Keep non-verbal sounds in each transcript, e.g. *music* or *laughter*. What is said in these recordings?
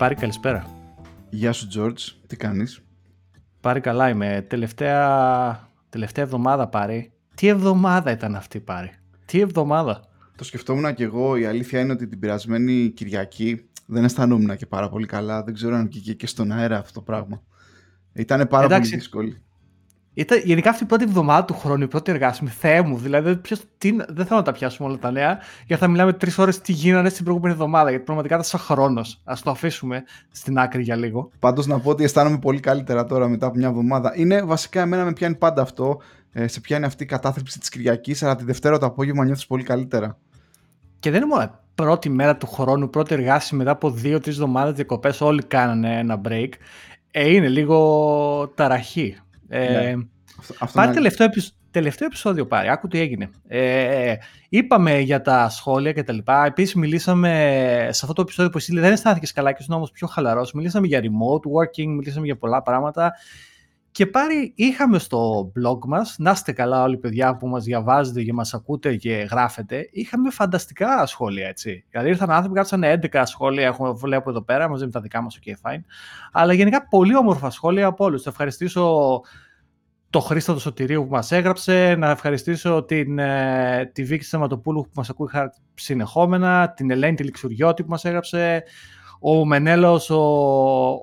Πάρη, καλησπέρα. Γεια σου, George. Τι κάνεις; Πάρη, καλά είμαι. Τελευταία, τελευταία εβδομάδα, Πάρη. Τι εβδομάδα ήταν αυτή, Πάρη; Τι εβδομάδα; Το σκεφτόμουν και εγώ. Η αλήθεια είναι ότι την περασμένη Κυριακή δεν αισθανόμουν και πάρα πολύ καλά. Δεν ξέρω αν βγήκε και στον αέρα αυτό το πράγμα. Ήταν πάρα Εντάξει, πολύ δύσκολη. Ήταν γενικά αυτή η πρώτη εβδομάδα του χρόνου, η πρώτη εργάσιμη, θεέ μου. Δηλαδή, ποιος, τι, δεν θέλω να τα πιάσουμε όλα τα νέα, γιατί θα μιλάμε τρεις ώρες τι γίνανε στην προηγούμενη εβδομάδα. Γιατί πραγματικά ήταν σαν χρόνος. Α το αφήσουμε στην άκρη για λίγο. Πάντως να πω ότι αισθάνομαι πολύ καλύτερα τώρα μετά από μια εβδομάδα. Είναι βασικά εμένα με πιάνει πάντα αυτό. Ε, σε πιάνει αυτή η κατάθλιψη της Κυριακής, αλλά τη Δευτέρα το απόγευμα νιώθεις πολύ καλύτερα. Και δεν είναι μόνο πρώτη μέρα του χρόνου, πρώτη εργάση μετά από δύο-τρει εβδομάδες διακοπές, όλοι κάνανε ένα break. Ε, είναι λίγο ταραχή. Ε, ναι. Αυτό, πάρει τελευταίο, τελευταίο επεισόδιο πάρει, άκου τι έγινε. Ε, είπαμε για τα σχόλια και τα λοιπά. Επίσης μιλήσαμε σε αυτό το επεισόδιο που εσύ δεν αισθάνθηκες καλά και ήσουν όμως πιο χαλαρός. Μιλήσαμε για remote working, μιλήσαμε για πολλά πράγματα. Και πάρει είχαμε στο blog μας, να είστε καλά όλοι παιδιά που μας διαβάζετε και μας ακούτε και γράφετε, είχαμε φανταστικά σχόλια έτσι. Δηλαδή ήρθαν άνθρωποι, κάτσαν 11 σχόλια, έχουμε, βλέπω εδώ πέρα, μαζί με τα δικά μας, ok fine. Αλλά γενικά πολύ όμορφα σχόλια από όλους. Θα ευχαριστήσω το Χρήστο του Σωτηρίου που μας έγραψε, να ευχαριστήσω την, ε, τη Βίκη Σαματοπούλου που μας ακούει συνεχόμενα, την Ελένη τη Λιξουριώτη που μας έγραψε, ο Μενέλος, ο,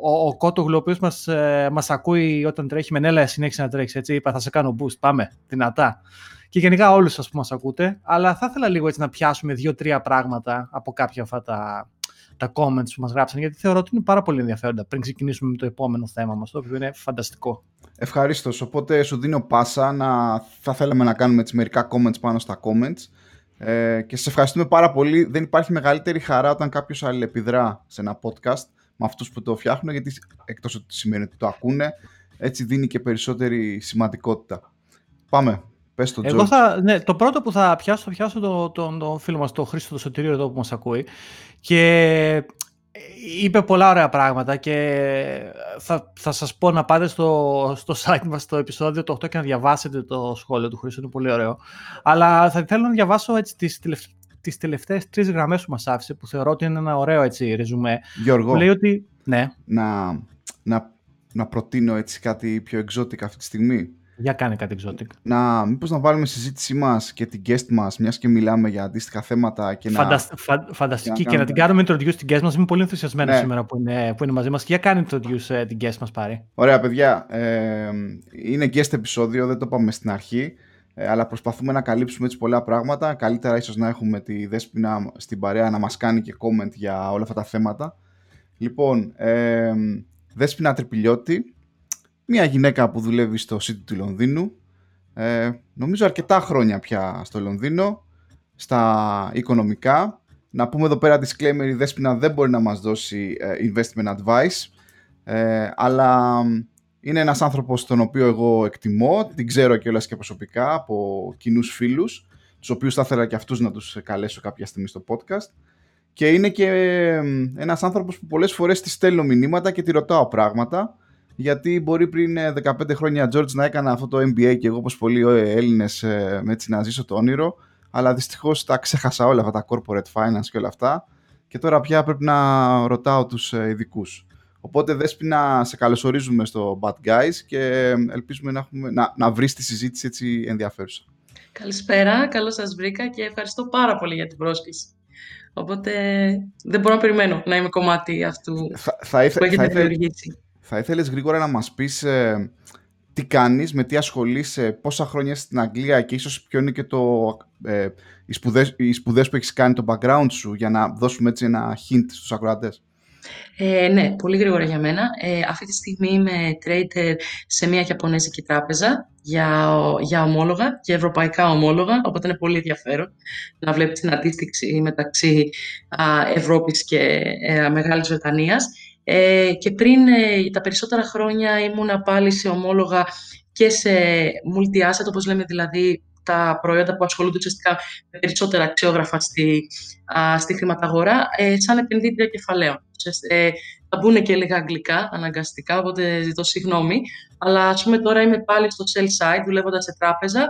ο, ο Κότογλου, ο οποίος μας, ε, μας ακούει όταν τρέχει. Μενέλα, συνέχισε να τρέξει, έτσι, είπα, θα σε κάνω boost, πάμε, δυνατά. Και γενικά όλους σας που μας ακούτε, αλλά θα ήθελα λίγο έτσι να πιάσουμε δύο-τρία πράγματα από κάποια αυτά τα, τα comments που μας γράψαν, γιατί θεωρώ ότι είναι πάρα πολύ ενδιαφέροντα πριν ξεκινήσουμε με το επόμενο θέμα μας, το οποίο είναι φανταστικό. Ευχαρίστως. Οπότε σου δίνω πάσα να θα θέλαμε να κάνουμε έτσι μερικά comments πάνω στα comments. Ε, και σε ευχαριστούμε πάρα πολύ. Δεν υπάρχει μεγαλύτερη χαρά όταν κάποιος αλληλεπιδρά σε ένα podcast με αυτούς που το φτιάχνουν, γιατί εκτός ότι σημαίνει ότι το ακούνε, έτσι δίνει και περισσότερη σημαντικότητα. Πάμε. Πες το, Εγώ θα, ναι, το πρώτο που θα πιάσω, θα πιάσω τον το, το φίλο μας, τον Χρήστο το Σωτήριο εδώ που μας ακούει και είπε πολλά ωραία πράγματα και θα, θα σας πω να πάτε στο, στο site μας στο επεισόδιο το 8 και να διαβάσετε το σχόλιο του Χρήστο, είναι πολύ ωραίο. Αλλά θα θέλω να διαβάσω έτσι τις, τελευταίες, τις τελευταίες τρεις γραμμές που μας άφησε που θεωρώ ότι είναι ένα ωραίο έτσι ρεζουμέ. Γιώργο, λέει ότι, ναι. να, να, να προτείνω έτσι κάτι πιο εξώτικα αυτή τη στιγμή. Για κάνε κάτι exotic. Να, μήπως να βάλουμε συζήτησή μας και την guest μας, μιας και μιλάμε για αντίστοιχα θέματα και να... φανταστική και να, την κάνουμε introduce την guest μας. Είμαι πολύ ενθουσιασμένος ναι. σήμερα που είναι, που είναι μαζί μας. Και για κάνε introduce ε, την guest μας πάρει. Ωραία παιδιά, ε, είναι guest επεισόδιο, δεν το είπαμε στην αρχή. Ε, αλλά προσπαθούμε να καλύψουμε έτσι πολλά πράγματα. Καλύτερα ίσως να έχουμε τη Δέσποινα στην παρέα να μας κάνει και comment για όλα αυτά τα θέματα. Λοιπόν, ε, Δέσποινα Τρυπηλιώτη, μια γυναίκα που δουλεύει στο City του Λονδίνου, ε, νομίζω αρκετά χρόνια πια στο Λονδίνο, στα οικονομικά. Να πούμε εδώ πέρα disclaimer, η Δέσποινα δεν μπορεί να μας δώσει ε, investment advice, ε, αλλά είναι ένας άνθρωπος τον οποίο εγώ εκτιμώ, την ξέρω και όλες και προσωπικά από κοινούς φίλους, τους οποίους θα ήθελα και αυτούς να τους καλέσω κάποια στιγμή στο podcast. Και είναι και ένας άνθρωπος που πολλές φορές τη στέλνω μηνύματα και τη ρωτάω πράγματα γιατί μπορεί πριν 15 ε, χρόνια George να έκανα αυτό το MBA και εγώ όπως πολλοί ε, Έλληνες ε, έτσι να ζήσω το όνειρο αλλά δυστυχώς τα ξέχασα όλα αυτά τα corporate finance και όλα αυτά και τώρα πια πρέπει να ρωτάω τους ειδικούς. Οπότε Δέσποινα σε καλωσορίζουμε στο Bad Guys και ελπίζουμε να, έχουμε, να, να βρεις τη συζήτηση έτσι ενδιαφέρουσα. Καλησπέρα, καλώς σας βρήκα και ευχαριστώ πάρα πολύ για την πρόσκληση. Οπότε δεν μπορώ να περιμένω να είμαι κομμάτι αυτού θα, θα που έχετε δημιουργήσει. Θα ήθελες γρήγορα να μας πεις ε, τι κάνεις, με τι ασχολείσαι, πόσα χρόνια στην Αγγλία και ίσως ποιο είναι και το, ε, οι, σπουδές, οι σπουδές που έχεις κάνει, το background σου, για να δώσουμε έτσι ένα hint στους ακροατές; Ε, ναι, πολύ γρήγορα για μένα. Ε, αυτή τη στιγμή είμαι trader σε μια Ιαπωνέζικη τράπεζα για, για ομόλογα και ευρωπαϊκά ομόλογα, οπότε είναι πολύ ενδιαφέρον να βλέπεις την αντίστοιξη μεταξύ α, Ευρώπης και ε, Μεγάλης Βρετανίας. Ε, και πριν ε, τα περισσότερα χρόνια ήμουνα πάλι σε ομόλογα και σε multi-asset, όπως λέμε δηλαδή τα προϊόντα που ασχολούνται ουσιαστικά με περισσότερα αξιόγραφα στη, α, στη χρηματαγορά, ε, σαν επενδύτρια κεφαλαίων. Ε, θα μπουν και λίγα αγγλικά αναγκαστικά, οπότε ζητώ συγγνώμη. Αλλά ας πούμε τώρα είμαι πάλι στο sell side, δουλεύοντας σε τράπεζα.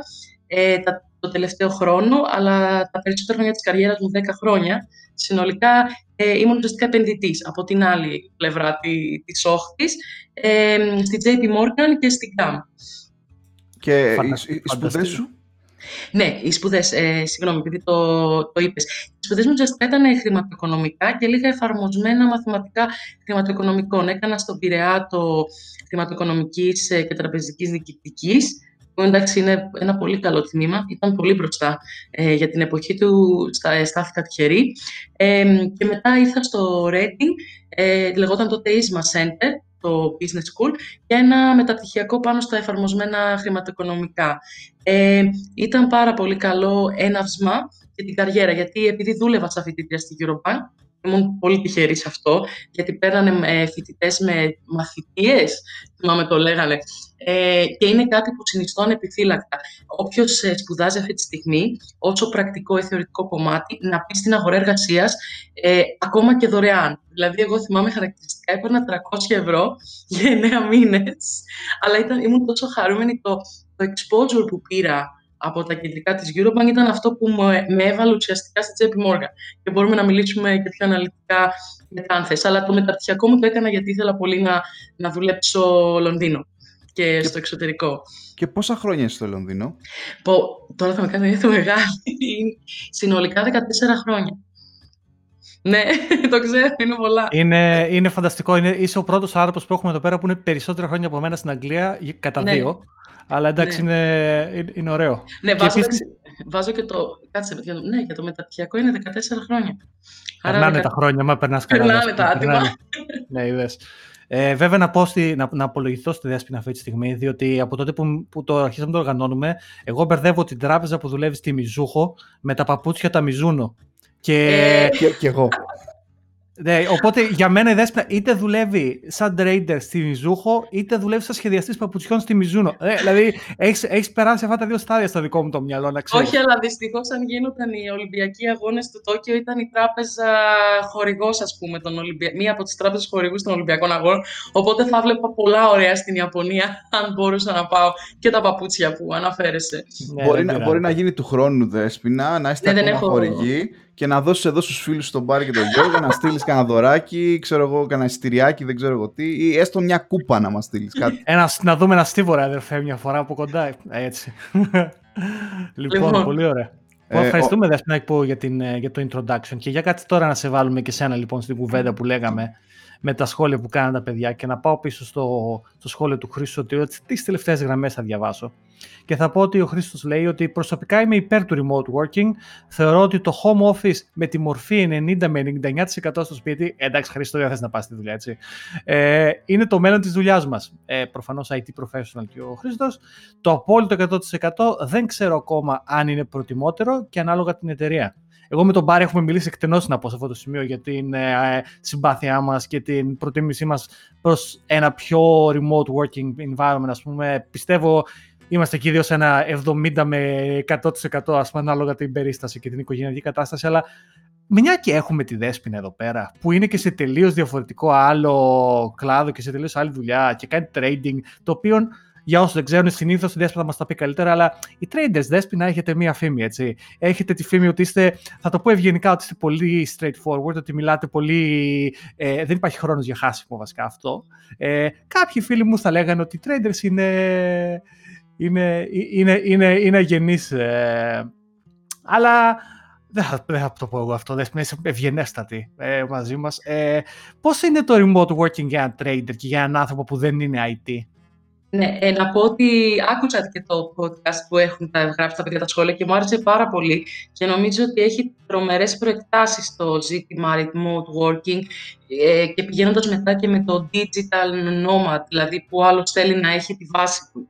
Ε, τα το τελευταίο χρόνο, αλλά τα περισσότερα χρόνια της καριέρας μου, 10 χρόνια, συνολικά ε, ήμουν ουσιαστικά επενδυτής από την άλλη πλευρά τη, της όχθης, ε, στη JP Morgan και στην GAM. Και οι σπουδές σου; Ναι, οι σπουδές, ε, συγγνώμη, επειδή το, το είπες. Οι σπουδές μου ουσιαστικά ήταν χρηματοοικονομικά και λίγα εφαρμοσμένα μαθηματικά χρηματοοικονομικών. Έκανα στον Πειραιά το χρηματοοικονομικής ε, και τραπεζικής διοικητικής, που εντάξει είναι ένα πολύ καλό τμήμα, ήταν πολύ μπροστά ε, για την εποχή του, στα, ε, στάθηκα τυχερή. Ε, και μετά ήρθα στο Reading, ε, λεγόταν τότε Isma Center, το Business School και ένα μεταπτυχιακό πάνω στα εφαρμοσμένα χρηματοοικονομικά. Ε, ήταν πάρα πολύ καλό έναυσμα για την καριέρα, γιατί επειδή δούλευα σαν φοιτήτρια στη Eurobank, ήμουν πολύ τυχερής σε αυτό, γιατί πέρανε φοιτητές με μαθητείες, θυμάμαι το λέγανε, ε, και είναι κάτι που συνιστώ ανεπιφύλακτα. Όποιος ε, σπουδάζει αυτή τη στιγμή, όσο πρακτικό ή θεωρητικό κομμάτι, να πει στην αγορά εργασίας ε, ακόμα και δωρεάν. Δηλαδή, εγώ θυμάμαι χαρακτηριστικά, έπαιρνα 300 ευρώ για 9 μήνες, αλλά ήταν, ήμουν τόσο χαρούμενη το, το exposure που πήρα από τα κεντρικά της Eurobank ήταν αυτό που με έβαλε ουσιαστικά στη JP Morgan. Και μπορούμε να μιλήσουμε και πιο αναλυτικά μετά αν θες. Αλλά το μεταπτυχιακό μου το έκανα γιατί ήθελα πολύ να, να δουλέψω Λονδίνο και, στο εξωτερικό. Και πόσα χρόνια είσαι στο Λονδίνο; Πω, τώρα θα με κάνει νιώθω μεγάλη. *laughs* Συνολικά 14 χρόνια. Ναι, *laughs* το ξέρω, είναι πολλά. Είναι, είναι φανταστικό. Είναι, είσαι ο πρώτος άνθρωπος που έχουμε εδώ πέρα που είναι περισσότερα χρόνια από μένα στην Αγγλία, κατά ναι. δύο. Αλλά εντάξει, ναι. είναι, είναι ωραίο. Ναι, και βάζω, επίσης... βάζω και το. Κάτσε, ναι, για το μεταπτυχιακό είναι 14 χρόνια. Περνάνε τα χρόνια, μα περνάς καλά. Περνάνε τα άτομα. ναι, είδες. Ε, βέβαια, να, πω στη, να, να απολογηθώ στη Δέσποινα αυτή τη στιγμή, διότι από τότε που, που το αρχίσαμε να το οργανώνουμε, εγώ μπερδεύω την τράπεζα που δουλεύει στη Μιζούχο με τα παπούτσια τα Μιζούνο. Και, ε... και, και εγώ. Ναι, οπότε για μένα η Δέσποινα είτε δουλεύει σαν trader στη Μιζούχο, είτε δουλεύει σαν σχεδιαστής παπουτσιών στη Μιζούνο. Ε, δηλαδή έχεις περάσει αυτά τα δύο στάδια στο δικό μου το μυαλό, να ξέρει. Όχι, αλλά δυστυχώς αν γίνονταν οι Ολυμπιακοί Αγώνες του Τόκιο, ήταν η τράπεζα χορηγός, ας πούμε, των Ολυμπια... μία από τις τράπεζες χορηγούς των Ολυμπιακών Αγώνων. Οπότε θα βλέπα πολλά ωραία στην Ιαπωνία, *laughs* αν μπορούσα να πάω και τα παπούτσια που αναφέρεσαι. Ναι, μπορεί, να, μπορεί να γίνει του χρόνου Δέσποινα, να είστε ναι, ακόμα έχω... χορηγοί και να δώσεις εδώ στους φίλους στον Μπάρ και τον Γιώργο να στείλεις κανένα δωράκι, ξέρω εγώ, κανένα εισιτηριάκι, δεν ξέρω εγώ τι, ή έστω μια κούπα να μας στείλεις κάτι. Ένα, να δούμε ένα στίβορα, αδερφέ, μια φορά από κοντά. Ε, έτσι. λοιπόν, λοιπόν, πολύ ωραία. Ε, ευχαριστούμε, ο... Δεσπινάκη, για, την, ε, για το introduction. Και για κάτι τώρα να σε βάλουμε και σένα λοιπόν στην κουβέντα που λέγαμε με τα σχόλια που κάναν τα παιδιά και να πάω πίσω στο, στο σχόλιο του Χρήστο ότι τις τελευταίες γραμμές θα διαβάσω. Και θα πω ότι ο Χρήστος λέει ότι προσωπικά είμαι υπέρ του remote working. Θεωρώ ότι το home office με τη μορφή 90 με 99% στο σπίτι, εντάξει Χρήστο δεν θες να πας στη δουλειά έτσι, ε, είναι το μέλλον της δουλειάς μας. Ε, προφανώς IT professional και ο Χρήστος. Το απόλυτο 100% δεν ξέρω ακόμα αν είναι προτιμότερο και ανάλογα την εταιρεία. Εγώ με τον Μπάρι έχουμε μιλήσει εκτενώς να πω σε αυτό το σημείο για την ε, συμπάθειά μας και την προτίμησή μας προς ένα πιο remote working environment, ας πούμε. Πιστεύω είμαστε κυρίω ένα 70 με 100% ας πούμε, ανάλογα την περίσταση και την οικογενειακή κατάσταση, αλλά μια και έχουμε τη Δέσποινα εδώ πέρα, που είναι και σε τελείως διαφορετικό άλλο κλάδο και σε τελείως άλλη δουλειά και κάνει trading, το οποίο για όσους δεν ξέρουν, συνήθως η Δέσποινα θα μας τα πει καλύτερα, αλλά οι traders Δέσποινα έχετε μία φήμη, έτσι. Έχετε τη φήμη ότι είστε, θα το πω ευγενικά, ότι είστε πολύ straightforward, ότι μιλάτε πολύ. Ε, δεν υπάρχει χρόνος για χάσιμο βασικά αυτό. Ε, κάποιοι φίλοι μου θα λέγανε ότι οι traders είναι είναι, είναι, είναι, είναι αγενής. Ε, αλλά δεν θα, δεν θα το πω εγώ αυτό, δεν είσαι ευγενέστατη ε, μαζί μας. Ε, πώς είναι το remote working για ένα trader και για έναν άνθρωπο που δεν είναι IT? Ναι, ε, να πω ότι άκουσα και το podcast που έχουν τα γράψει τα παιδιά τα σχόλια και μου άρεσε πάρα πολύ και νομίζω ότι έχει τρομερές προεκτάσεις στο ζήτημα remote working ε, και πηγαίνοντας μετά και με το digital nomad, δηλαδή που άλλος θέλει να έχει τη βάση του.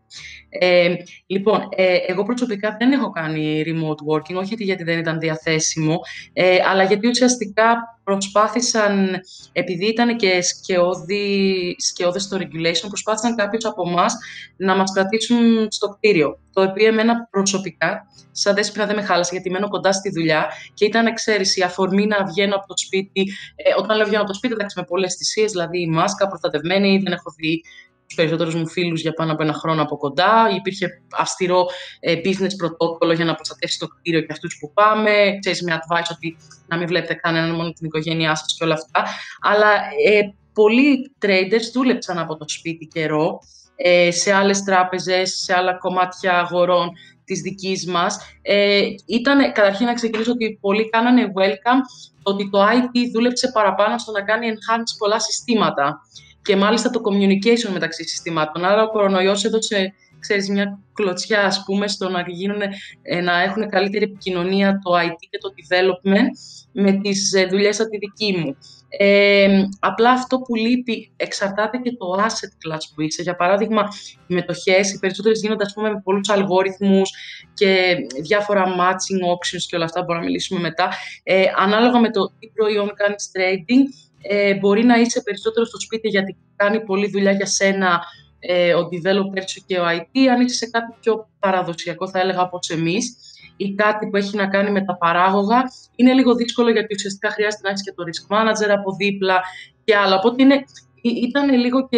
Ε, λοιπόν, ε, εγώ προσωπικά δεν έχω κάνει remote working, όχι γιατί δεν ήταν διαθέσιμο, ε, αλλά γιατί ουσιαστικά προσπάθησαν, επειδή ήταν και σκεώδη, σκεώδες στο regulation, προσπάθησαν κάποιους από εμάς να μας κρατήσουν στο κτίριο. Το οποίο εμένα προσωπικά, σαν δέσποινα δεν με χάλασε, γιατί μένω κοντά στη δουλειά και ήταν εξαίρεση, αφορμή να βγαίνω από το σπίτι. Ε, όταν λέω βγαίνω από το σπίτι, εντάξει, με πολλές θυσίες, δηλαδή η μάσκα προστατευμένη, δεν έχω δει τους περισσότερους μου φίλους για πάνω από ένα χρόνο από κοντά. Υπήρχε αυστηρό ε, business πρωτόκολλο για να προστατεύσει το κτίριο και αυτούς που πάμε. Ξέρεις, με advice ότι να μην βλέπετε κανέναν μόνο την οικογένειά σας και όλα αυτά. Αλλά ε, πολλοί traders δούλεψαν από το σπίτι καιρό ε, σε άλλες τράπεζες, σε άλλα κομμάτια αγορών της δικής μας. Ε, ήταν, καταρχήν να ξεκινήσω ότι πολλοί κάνανε welcome ότι το IT δούλεψε παραπάνω στο να κάνει enhance πολλά συστήματα και μάλιστα το communication μεταξύ συστημάτων. Άρα ο κορονοϊός έδωσε ξέρεις, μια κλωτσιά, ας πούμε, στο να, γίνουν, ε, να έχουν καλύτερη επικοινωνία το IT και το development με τις ε, δουλειές σαν τη δική μου. Ε, απλά αυτό που λείπει εξαρτάται και το asset class που είσαι. Για παράδειγμα, οι μετοχές, οι περισσότερες γίνονται ας πούμε, με πολλούς αλγόριθμους και διάφορα matching options και όλα αυτά, μπορούμε να μιλήσουμε μετά. Ε, ανάλογα με το τι προϊόν κάνεις trading, ε, μπορεί να είσαι περισσότερο στο σπίτι γιατί κάνει πολλή δουλειά για σένα ε, ο developer σου και ο IT, αν είσαι σε κάτι πιο παραδοσιακό, θα έλεγα, όπως εμείς, ή κάτι που έχει να κάνει με τα παράγωγα, είναι λίγο δύσκολο γιατί ουσιαστικά χρειάζεται να έχεις και το risk manager από δίπλα και άλλα. Οπότε είναι, ήταν λίγο και,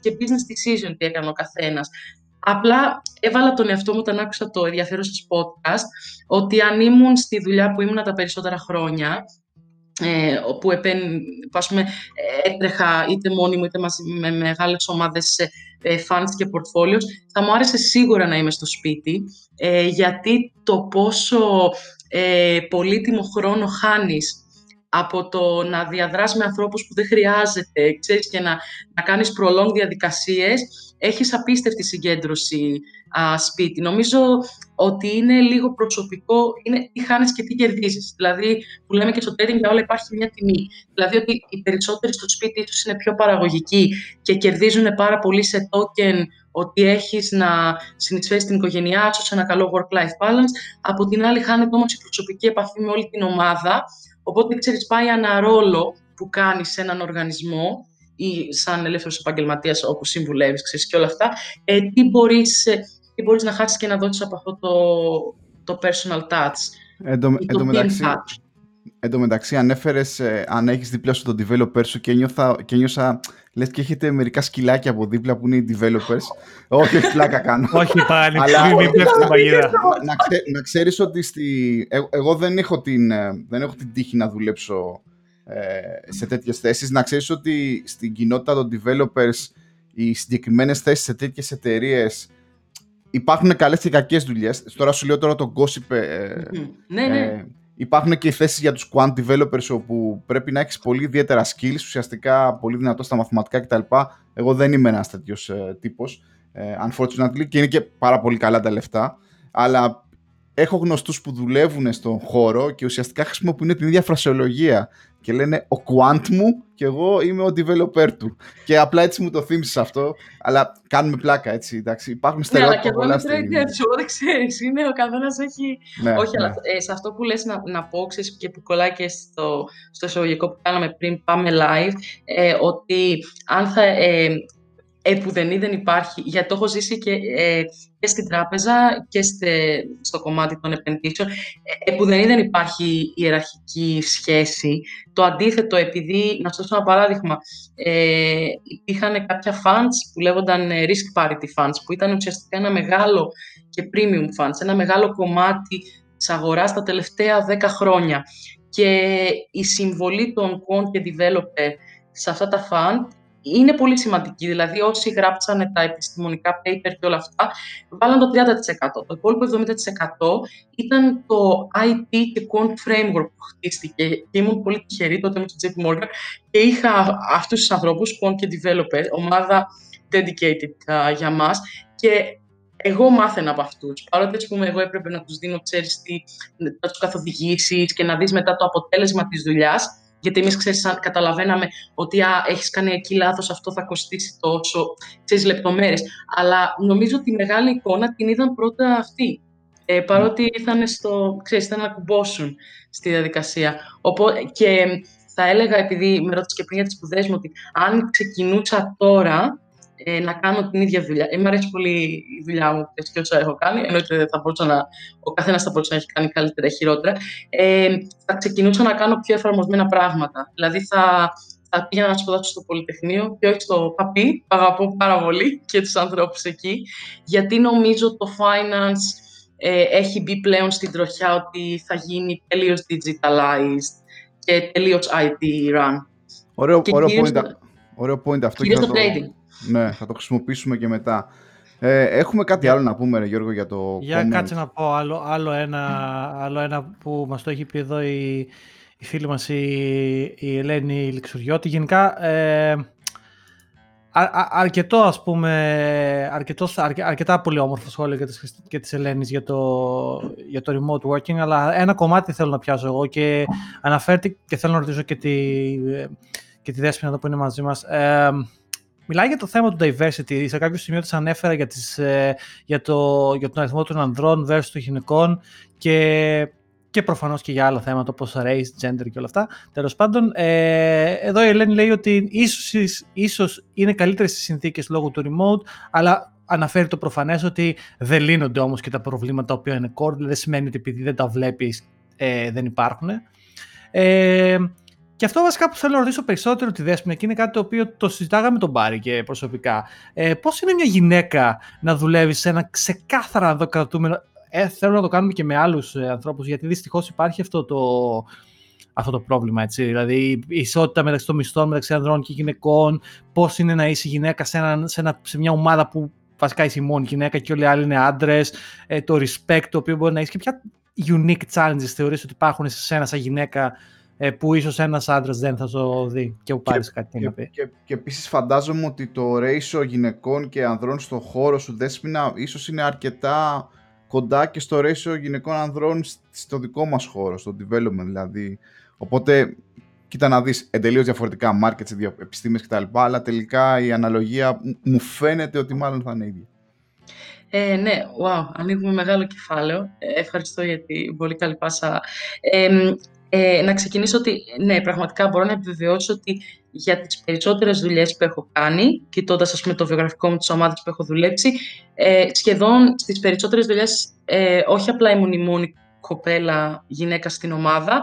και business decision τι έκανε ο καθένας. Απλά έβαλα τον εαυτό μου όταν άκουσα το ενδιαφέρον σας podcast ότι αν ήμουν στη δουλειά που ήμουν τα περισσότερα χρόνια ε, όπου επέν, πούμε, έτρεχα είτε μόνη μου είτε μαζί με μεγάλες ομάδες ε, funds και portfolios, θα μου άρεσε σίγουρα να είμαι στο σπίτι, ε, γιατί το πόσο ε, πολύτιμο χρόνο χάνεις από το να διαδράσεις με ανθρώπους που δεν χρειάζεται, ξέρεις, και να, να κάνεις prolong διαδικασίες, έχεις απίστευτη συγκέντρωση α, σπίτι. Νομίζω ότι είναι λίγο προσωπικό, είναι τι χάνεις και τι κερδίζεις. Δηλαδή, που λέμε και στο trading για όλα υπάρχει μια τιμή. Δηλαδή, ότι οι περισσότεροι στο σπίτι τους είναι πιο παραγωγικοί και κερδίζουν πάρα πολύ σε token ότι έχεις να συνεισφέρεις την οικογένειά σου σε ένα καλό work-life balance. Από την άλλη, χάνεται όμως η προσωπική επαφή με όλη την ομάδα. Οπότε, ξέρεις, πάει ένα ρόλο που κάνει σε έναν οργανισμό ή σαν ελεύθερος επαγγελματίας όπου συμβουλεύεις, ξέρεις, και όλα αυτά, ε, τι, μπορείς, ε, τι μπορείς να χάσεις και να δώσεις από αυτό το, το personal touch. Εν τω μεταξύ, Εν τω μεταξύ, ανέφερε ε, αν έχεις δίπλα σου τον developer σου και, νιώθα, και νιώσα. Λες και έχετε μερικά σκυλάκια από δίπλα που είναι οι developers. όχι, όχι, πλάκα κάνω. *laughs* όχι, πάλι. Αλλά μην την παγίδα. να, ξέ, να ξέρεις ότι στη, ε, εγώ δεν έχω, την, ε, δεν έχω την τύχη να δουλέψω ε, σε τέτοιες θέσεις. Να ξέρεις ότι στην κοινότητα των developers οι συγκεκριμένες θέσεις σε τέτοιες εταιρείες υπάρχουν καλές και κακές δουλειές. Τώρα σου λέω τώρα το gossip. Ε, ναι, ναι. Υπάρχουν και οι θέσεις για τους quant developers όπου πρέπει να έχεις πολύ ιδιαίτερα skills, ουσιαστικά πολύ δυνατό στα μαθηματικά κτλ. Εγώ δεν είμαι ένας τέτοιος ε, τύπος, ε, unfortunately, και είναι και πάρα πολύ καλά τα λεφτά. Αλλά έχω γνωστούς που δουλεύουν στον χώρο και ουσιαστικά χρησιμοποιούν την ίδια φρασιολογία και λένε ο quant μου και εγώ είμαι ο developer του. Και απλά έτσι μου το θύμισε αυτό, αλλά κάνουμε πλάκα έτσι, εντάξει. Υπάρχουν στερεότυπα ναι, πολλά στην... Ναι, εγώ δεν ξέρεις, είναι ο καθένας έχει... Ναι, Όχι, ναι. αλλά ε, σε αυτό που λες να, να πω, ξέρεις, και που κολλάει και στο, στο εισαγωγικό που κάναμε πριν, πάμε live, ε, ότι αν θα... Ε, επουδενή δεν υπάρχει, γιατί το έχω ζήσει και, ε, και στην τράπεζα και στε, στο κομμάτι των επενδύσεων, ε, επουδενή δεν υπάρχει ιεραρχική σχέση. Το αντίθετο, επειδή, να σας δώσω ένα παράδειγμα, ε, υπήρχαν κάποια funds που λέγονταν ε, risk parity funds, που ήταν ουσιαστικά ένα μεγάλο και premium funds, ένα μεγάλο κομμάτι της αγοράς τα τελευταία 10 χρόνια. Και η συμβολή των quant και developer σε αυτά τα fund είναι πολύ σημαντική. Δηλαδή, όσοι γράψανε τα επιστημονικά paper και όλα αυτά, βάλαν το 30%. Το υπόλοιπο 70% ήταν το IT και quant framework που χτίστηκε. Και ήμουν πολύ τυχερή τότε με το JP Morgan και είχα αυτούς τους ανθρώπους, quant και developer, ομάδα dedicated uh, για μας. Και εγώ μάθαινα από αυτούς. Παρότι ας πούμε, εγώ έπρεπε να τους δίνω, ξέρεις τι, να τους καθοδηγήσεις και να δεις μετά το αποτέλεσμα της δουλειάς γιατί εμείς καταλαβαίναμε ότι α, έχεις κάνει εκεί λάθος, αυτό θα κοστίσει τόσο, ξέρεις, λεπτομέρειες. Αλλά νομίζω ότι η μεγάλη εικόνα την είδαν πρώτα αυτοί. Ε, παρότι ήρθαν στο, ξέρεις, να κουμπώσουν στη διαδικασία. Οπότε, και θα έλεγα, επειδή με ρώτησες και πριν για τις σπουδές μου, ότι αν ξεκινούσα τώρα, ε, να κάνω την ίδια δουλειά. Ε, μου αρέσει πολύ η δουλειά μου και όσα έχω κάνει. Εννοείται θα μπορούσα να, ο καθένας θα μπορούσε να έχει κάνει καλύτερα ή χειρότερα. Ε, θα ξεκινούσα να κάνω πιο εφαρμοσμένα πράγματα. Δηλαδή θα, θα πήγαινα να σπουδάσω στο Πολυτεχνείο και όχι στο ΠΑΠΗ, αγαπώ πάρα πολύ και τους ανθρώπους εκεί, γιατί νομίζω το finance ε, έχει μπει πλέον στην τροχιά ότι θα γίνει τελείως digitalized και τελείως IT run. Ωραίο, ωραίο, point, ωραίο point αυτό. Κυρίως το trading. Ναι, θα το χρησιμοποιήσουμε και μετά. Ε, έχουμε κάτι άλλο να πούμε, ρε, Γιώργο, για το Για κάτσε να πω άλλο, άλλο, ένα, άλλο ένα που μας το έχει πει εδώ η, η φίλη μας η, η Ελένη Λιξουριώτη. Γενικά, ε, α, αρκετό ας πούμε, αρκετό, αρκετά πολύ όμορφο σχόλιο για της, και της Ελένης για το, για το remote working, αλλά ένα κομμάτι θέλω να πιάσω εγώ και αναφέρεται και θέλω να ρωτήσω και τη, και τη Δέσποινα εδώ που είναι μαζί μας. Ε, Μιλάει για το θέμα του diversity. Σε κάποιο σημείο της ανέφερα για, τις, ε, για, το, για τον αριθμό των ανδρών versus των γυναικών και, και προφανώς και για άλλα θέματα όπως race, gender και όλα αυτά. Τέλος πάντων, ε, εδώ η Ελένη λέει ότι ίσως, ίσως είναι καλύτερες οι συνθήκες λόγω του remote, αλλά αναφέρει το προφανές ότι δεν λύνονται όμως και τα προβλήματα τα οποία είναι core, δεν σημαίνει ότι επειδή δεν τα βλέπεις ε, δεν υπάρχουν. Ε, και αυτό βασικά που θέλω να ρωτήσω περισσότερο τη Δέσποινα και είναι κάτι το οποίο το συζητάγαμε με τον Μπάρι και προσωπικά. Ε, Πώς είναι μια γυναίκα να δουλεύει σε ένα ξεκάθαρα κρατούμενο. Ε, θέλω να το κάνουμε και με άλλους ε, ανθρώπους, γιατί δυστυχώς υπάρχει αυτό το, αυτό το πρόβλημα. Έτσι. Δηλαδή η ισότητα μεταξύ των μισθών, μεταξύ ανδρών και γυναικών, πώς είναι να είσαι γυναίκα σε, ένα, σε, ένα, σε μια ομάδα που βασικά είσαι η μόνη γυναίκα και όλοι οι άλλοι είναι άντρες, ε, το respect το οποίο μπορεί να έχεις και ποια unique challenges θεωρείς ότι υπάρχουν σε σένα σαν γυναίκα ε, που ίσως ένας άντρας δεν θα το δει και που πάρεις κάτι και, να πει. Και, και, επίσης φαντάζομαι ότι το ratio γυναικών και ανδρών στο χώρο σου Δέσποινα ίσως είναι αρκετά κοντά και στο ratio γυναικών ανδρών στο δικό μας χώρο, στο development δηλαδή. Οπότε, κοίτα να δεις εντελείως διαφορετικά markets, επιστήμες κτλ. Αλλά τελικά η αναλογία μου φαίνεται ότι μάλλον θα είναι ίδια. Ε, ναι, wow, ανοίγουμε μεγάλο κεφάλαιο. Ε, ευχαριστώ για την πολύ καλή πάσα. Ε, ε, να ξεκινήσω ότι, ναι, πραγματικά μπορώ να επιβεβαιώσω ότι για τις περισσότερες δουλειές που έχω κάνει, κοιτώντας ας πούμε το βιογραφικό μου της ομάδας που έχω δουλέψει, ε, σχεδόν στις περισσότερες δουλειές ε, όχι απλά ήμουν η μόνη κοπέλα γυναίκα στην ομάδα,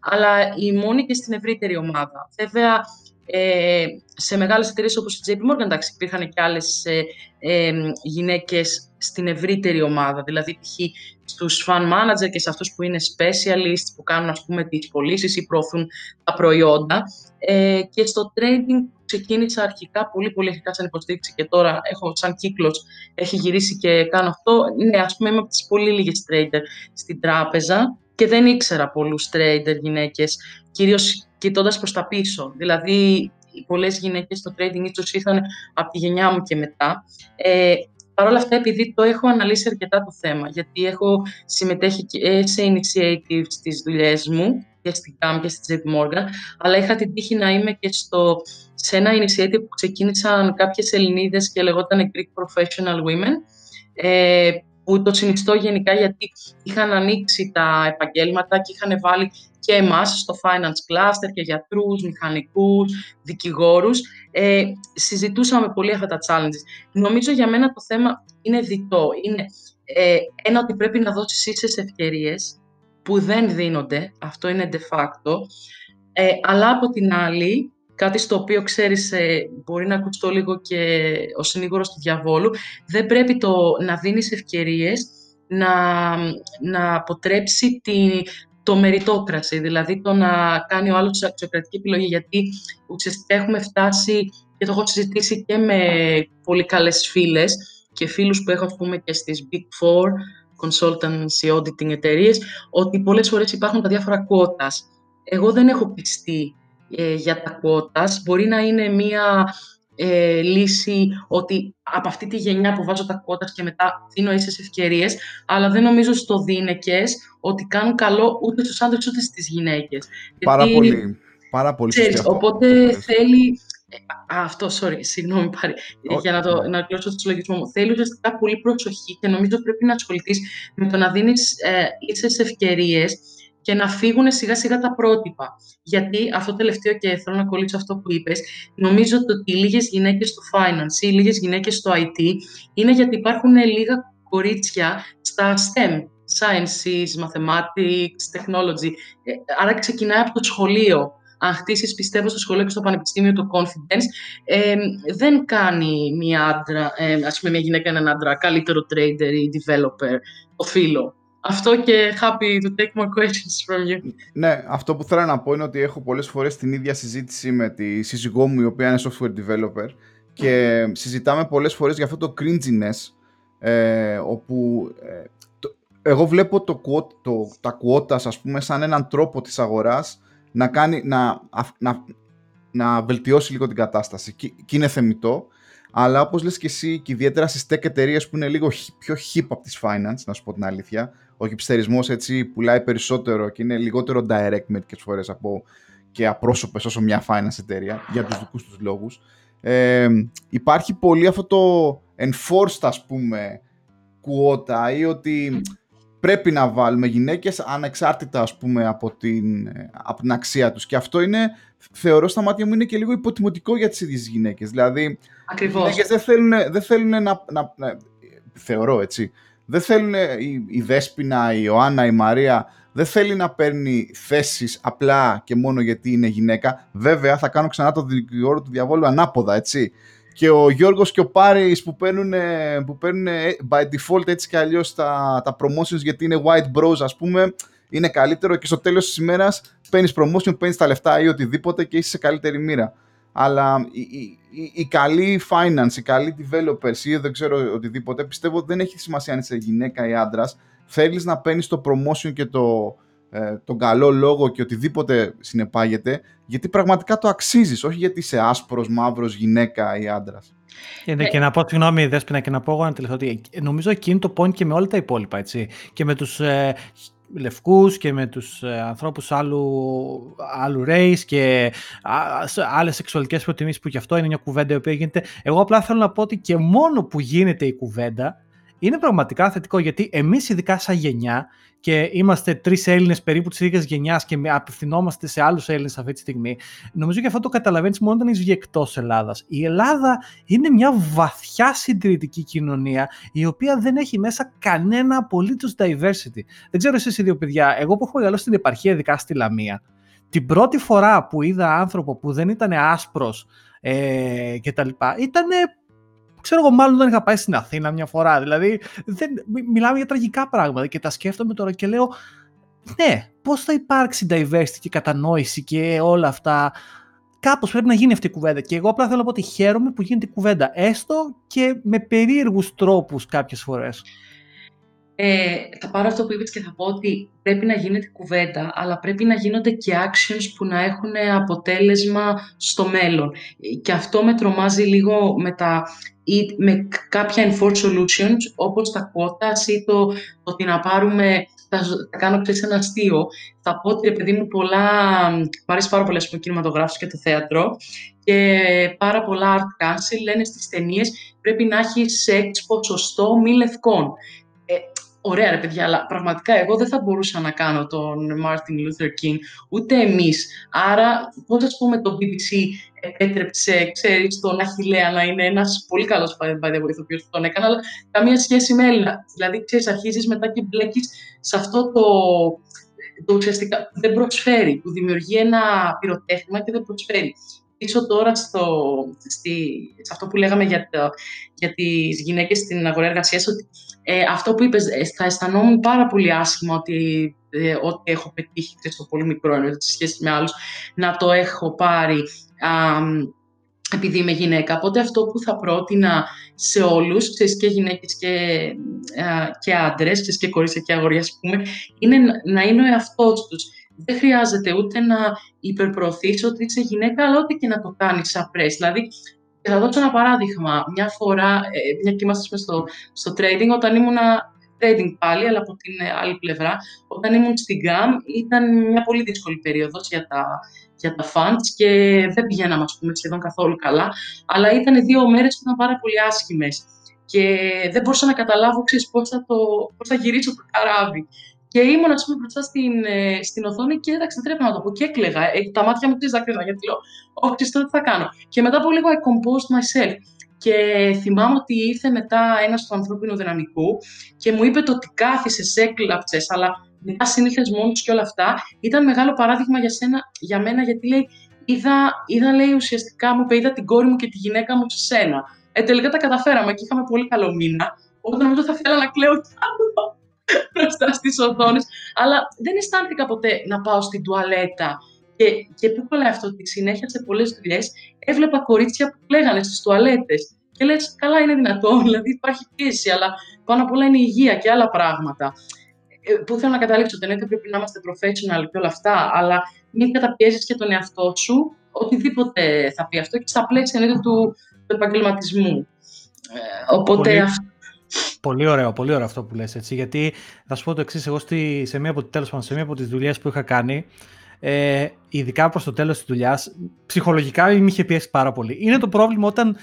αλλά η μόνη και στην ευρύτερη ομάδα. Βέβαια, ε, σε μεγάλες εταιρείες όπως η JP Morgan, εντάξει, υπήρχαν και άλλες ε, ε, γυναίκες στην ευρύτερη ομάδα, δηλαδή π.χ. στους fan manager και σε αυτούς που είναι specialists, που κάνουν ας πούμε τις πωλήσεις ή προωθούν τα προϊόντα. Ε, και στο trading ξεκίνησα αρχικά πολύ πολύ αρχικά σαν υποστήριξη και τώρα έχω σαν κύκλος, έχει γυρίσει και κάνω αυτό. Ναι, ας πούμε είμαι από τις πολύ λίγες trader στην τράπεζα και δεν ήξερα πολλούς trader γυναίκες, κυρίως κοιτώντας προς τα πίσω. Δηλαδή, πολλές γυναίκες στο trading ίσως ήρθαν από τη γενιά μου και μετά. Ε, Παρ' όλα αυτά, επειδή το έχω αναλύσει αρκετά το θέμα, γιατί έχω συμμετέχει και σε initiative στις δουλειές μου, και στην CAM και στη JP Morgan, αλλά είχα την τύχη να είμαι και στο, σε ένα initiative που ξεκίνησαν κάποιες Ελληνίδες και λεγόταν Greek Professional Women, ε, που το συνιστώ γενικά γιατί είχαν ανοίξει τα επαγγέλματα και είχαν βάλει και εμάς στο finance cluster και γιατρούς, μηχανικούς, δικηγόρους. Ε, συζητούσαμε πολύ αυτά τα challenges. Νομίζω για μένα το θέμα είναι διτό. Είναι ε, ένα ότι πρέπει να δώσεις ίσες ευκαιρίες που δεν δίνονται, αυτό είναι de facto, ε, αλλά από την άλλη κάτι στο οποίο ξέρεις ε, μπορεί να ακουστώ λίγο και ο συνήγορος του διαβόλου, δεν πρέπει το να δίνεις ευκαιρίες να, να αποτρέψει τη, το μεριτόκραση, δηλαδή το να κάνει ο άλλος αξιοκρατική επιλογή, γιατί ουσιαστικά έχουμε φτάσει και το έχω συζητήσει και με πολύ καλές φίλες και φίλους που έχω ας πούμε και στις Big Four, consultancy auditing εταιρείες, ότι πολλές φορές υπάρχουν τα διάφορα quotas. Εγώ δεν έχω πιστεί ε, για τα quotas. Μπορεί να είναι μία ε, λύση ότι από αυτή τη γενιά που βάζω τα quotas και μετά δίνω ίσες ευκαιρίες, αλλά δεν νομίζω στο δίνεκες ότι κάνουν καλό ούτε στους άντρες ούτε στις γυναίκες. Πάρα Γιατί, πολύ. Πάρα πολύ ξέρεις, οπότε θέλει... Α, αυτό, sorry, συγγνώμη πάρει. Για να, το, να κλείσω το συλλογισμό μου. Θέλει ουσιαστικά πολύ προσοχή και νομίζω πρέπει να ασχοληθείς με το να δίνεις ε, ίσες ευκαιρίες και να φύγουν σιγά σιγά τα πρότυπα. Γιατί αυτό τελευταίο και θέλω να κολλήσω αυτό που είπες, νομίζω ότι οι λίγες γυναίκες στο finance ή οι λίγες γυναίκες στο IT είναι γιατί υπάρχουν λίγα κορίτσια στα STEM, sciences, mathematics, technology. Ε, άρα ξεκινάει από το σχολείο αν χτίσεις, πιστεύω, στο σχολείο και στο πανεπιστήμιο το confidence, ε, δεν κάνει μια, άντρα, ε, ας πούμε, μια γυναίκα έναν άντρα καλύτερο trader ή developer, το φίλο. Αυτό και happy to take more questions from you. Ναι, αυτό που θέλω να πω είναι ότι έχω πολλές φορές την ίδια συζήτηση με τη σύζυγό μου η οποία είναι software developer και συζητάμε πολλές φορές για αυτό το cringiness ε, όπου ε, εγώ βλέπω το, το, τα quotas ας πούμε σαν έναν τρόπο της αγοράς να, κάνει, να, να, να βελτιώσει λίγο την κατάσταση και, και είναι θεμητό αλλά όπως λες και εσύ και ιδιαίτερα στις tech εταιρείες που είναι λίγο πιο hip από τις finance να σου πω την αλήθεια ο χυψτερισμός έτσι πουλάει περισσότερο και είναι λιγότερο direct μερικές φορές από και απρόσωπες όσο μια finance εταιρεία για τους δικούς τους λόγους. Ε, υπάρχει πολύ αυτό το enforced ας πούμε κουότα ή ότι πρέπει να βάλουμε γυναίκες ανεξάρτητα ας πούμε από την, από την αξία τους. Και αυτό είναι θεωρώ στα μάτια μου είναι και λίγο υποτιμωτικό για τις ίδιες γυναίκες δηλαδή Ακριβώς. οι γυναίκες δεν θέλουν, δεν θέλουν να, να, να, θεωρώ έτσι δεν θέλουν η, η Δέσποινα, η Ιωάννα, η Μαρία δεν θέλει να παίρνει θέσεις απλά και μόνο γιατί είναι γυναίκα. Βέβαια θα κάνω ξανά το δικηγόρο του διαβόλου ανάποδα, έτσι. Και ο Γιώργος και ο Πάρης που παίρνουν, που παίρνουν by default έτσι και αλλιώς τα, τα promotions γιατί είναι white bros ας πούμε, είναι καλύτερο και στο τέλος της ημέρας παίρνεις promotion, παίρνεις τα λεφτά ή οτιδήποτε και είσαι σε καλύτερη μοίρα. Αλλά η, η, η, η καλή finance, η καλή developers ή δεν ξέρω οτιδήποτε, πιστεύω δεν έχει σημασία αν είσαι γυναίκα ή άντρας θέλεις να παίρνεις το promotion και το, ε, τον καλό λόγο και οτιδήποτε συνεπάγεται, γιατί πραγματικά το αξίζεις, όχι γιατί είσαι άσπρος, μαύρος, γυναίκα ή άντρας. Και, ναι, και να πω, συγγνώμη, Δέσποινα, και να πω εγώ ένα τελευταίο ότι νομίζω εκείνη το point και με όλα τα υπόλοιπα, έτσι. Και με τους ε, λευκούς και με τους ε, ανθρώπους άλλου, άλλου race και α, άλλες σεξουαλικές προτιμήσεις που και αυτό είναι μια κουβέντα η οποία γίνεται. Εγώ απλά θέλω να πω ότι και μόνο που γίνεται η κουβέντα είναι πραγματικά θετικό γιατί εμείς ειδικά σαν γενιά και είμαστε τρεις Έλληνες περίπου της ίδιας γενιάς και απευθυνόμαστε σε άλλους Έλληνες αυτή τη στιγμή. Νομίζω και αυτό το καταλαβαίνεις μόνο όταν είσαι εκτός Ελλάδας. Η Ελλάδα είναι μια βαθιά συντηρητική κοινωνία η οποία δεν έχει μέσα κανένα απολύτως diversity. Δεν ξέρω εσείς οι δύο παιδιά, εγώ που έχω μεγαλώσει στην επαρχία, ειδικά στη Λαμία, την πρώτη φορά που είδα άνθρωπο που δεν ήταν άσπρος ε, και τα λοιπά, ήταν ξέρω εγώ, μάλλον δεν είχα πάει στην Αθήνα μια φορά. Δηλαδή, δεν, μιλάμε για τραγικά πράγματα και τα σκέφτομαι τώρα και λέω, ναι, πώς θα υπάρξει diversity και κατανόηση και όλα αυτά. Κάπως πρέπει να γίνει αυτή η κουβέντα. Και εγώ απλά θέλω να πω ότι χαίρομαι που γίνεται η κουβέντα. Έστω και με περίεργους τρόπους κάποιες φορές. Ε, θα πάρω αυτό που είπες και θα πω ότι πρέπει να γίνεται κουβέντα, αλλά πρέπει να γίνονται και actions που να έχουν αποτέλεσμα στο μέλλον. Και αυτό με τρομάζει λίγο με, τα, ή με κάποια enforced solutions, όπως τα quotas ή το, το ότι να πάρουμε θα, θα κάνω ξέρεις ένα αστείο. Θα πω ότι επειδή μου πολλά, μου αρέσει πάρα πολύ ο κινηματογράφος και το θέατρο και πάρα πολλά art council λένε στις ταινίες πρέπει να έχεις σεξ ποσοστό μη λευκών. Ε, Ωραία ρε παιδιά, αλλά πραγματικά εγώ δεν θα μπορούσα να κάνω τον Martin Luther King, ούτε εμείς. Άρα, πώς ας πούμε το BBC επέτρεψε, ξέρεις, τον Αχιλέα να είναι ένας πολύ καλός by που τον έκανε, αλλά καμία σχέση με Έλληνα. Δηλαδή, ξέρεις, αρχίζεις μετά και μπλέκεις σε αυτό το, το ουσιαστικά δεν προσφέρει, που δημιουργεί ένα πυροτέχνημα και δεν προσφέρει πίσω τώρα στο, στη, σε αυτό που λέγαμε για, το, για τις γυναίκες στην αγορά εργασίας, ότι ε, αυτό που είπες, ε, θα αισθανόμουν πάρα πολύ άσχημα ότι ε, ό,τι έχω πετύχει στο πολύ μικρό εννοώ, σε σχέση με άλλους, να το έχω πάρει α, επειδή είμαι γυναίκα. Οπότε αυτό που θα πρότεινα σε όλους, ξέρεις, και γυναίκες και, α, και άντρες, ξέρεις, και κορίτσια και αγόρια, πούμε, είναι να είναι ο εαυτός τους δεν χρειάζεται ούτε να υπερπροωθείς ότι είσαι γυναίκα, αλλά ούτε και να το κάνεις σαν press. Δηλαδή, θα δώσω ένα παράδειγμα. Μια φορά, ε, μια και είμαστε στο, στο trading, όταν ήμουν trading πάλι, αλλά από την άλλη πλευρά, όταν ήμουν στην GAM, ήταν μια πολύ δύσκολη περίοδος για τα, για τα funds και δεν πηγαίναμε, ας πούμε, σχεδόν καθόλου καλά, αλλά ήταν δύο μέρες που ήταν πάρα πολύ άσχημες και δεν μπορούσα να καταλάβω, ξέρεις, πώς θα, το, πώς θα γυρίσω το καράβι. Και ήμουν, ας πούμε, μπροστά στην, ε, στην οθόνη και εντάξει, δεν πρέπει να το πω. Και έκλαιγα. Ε, τα μάτια μου τι δάκρυα, γιατί λέω, Όχι, τώρα τι θα κάνω. Και μετά από λίγο I composed myself. Και θυμάμαι ότι ήρθε μετά ένας του ανθρώπινου δυναμικού και μου είπε το ότι κάθισε, έκλαψες, αλλά μετά συνήθω μόνος και όλα αυτά. Ήταν μεγάλο παράδειγμα για, σένα, για μένα, γιατί λέει, είδα, είδα λέει, ουσιαστικά μου είδα την κόρη μου και τη γυναίκα μου σε σένα. Ε, τελικά τα καταφέραμε και είχαμε πολύ καλό μήνα. Οπότε νομίζω θα θέλα να κλαίω κι άλλο *laughs* μπροστά στις οθόνες. Αλλά δεν αισθάνθηκα ποτέ να πάω στην τουαλέτα. Και, και πού κολλάει αυτό, ότι συνέχεια σε πολλές δουλειές έβλεπα κορίτσια που κλαίγανε στις τουαλέτες. Και λες, καλά είναι δυνατό, *laughs* δηλαδή υπάρχει πίεση, αλλά πάνω απ' όλα είναι η υγεία και άλλα πράγματα. Ε, που θέλω να καταλήξω, ότι εννοείται πρέπει να είμαστε professional και όλα αυτά, αλλά μην καταπιέζεις και τον εαυτό σου, οτιδήποτε θα πει αυτό και στα πλαίσια εννοείται του, του επαγγελματισμού. Ε, οπότε πολύ, Πολύ ωραίο, πολύ ωραίο αυτό που λες, έτσι, γιατί θα σου πω το εξής εγώ στη, σε μία από, τέλος, σε μία από τις δουλειές που είχα κάνει, ε, ειδικά προς το τέλος της δουλειάς, ψυχολογικά με είχε πιέσει πάρα πολύ. Είναι το πρόβλημα όταν,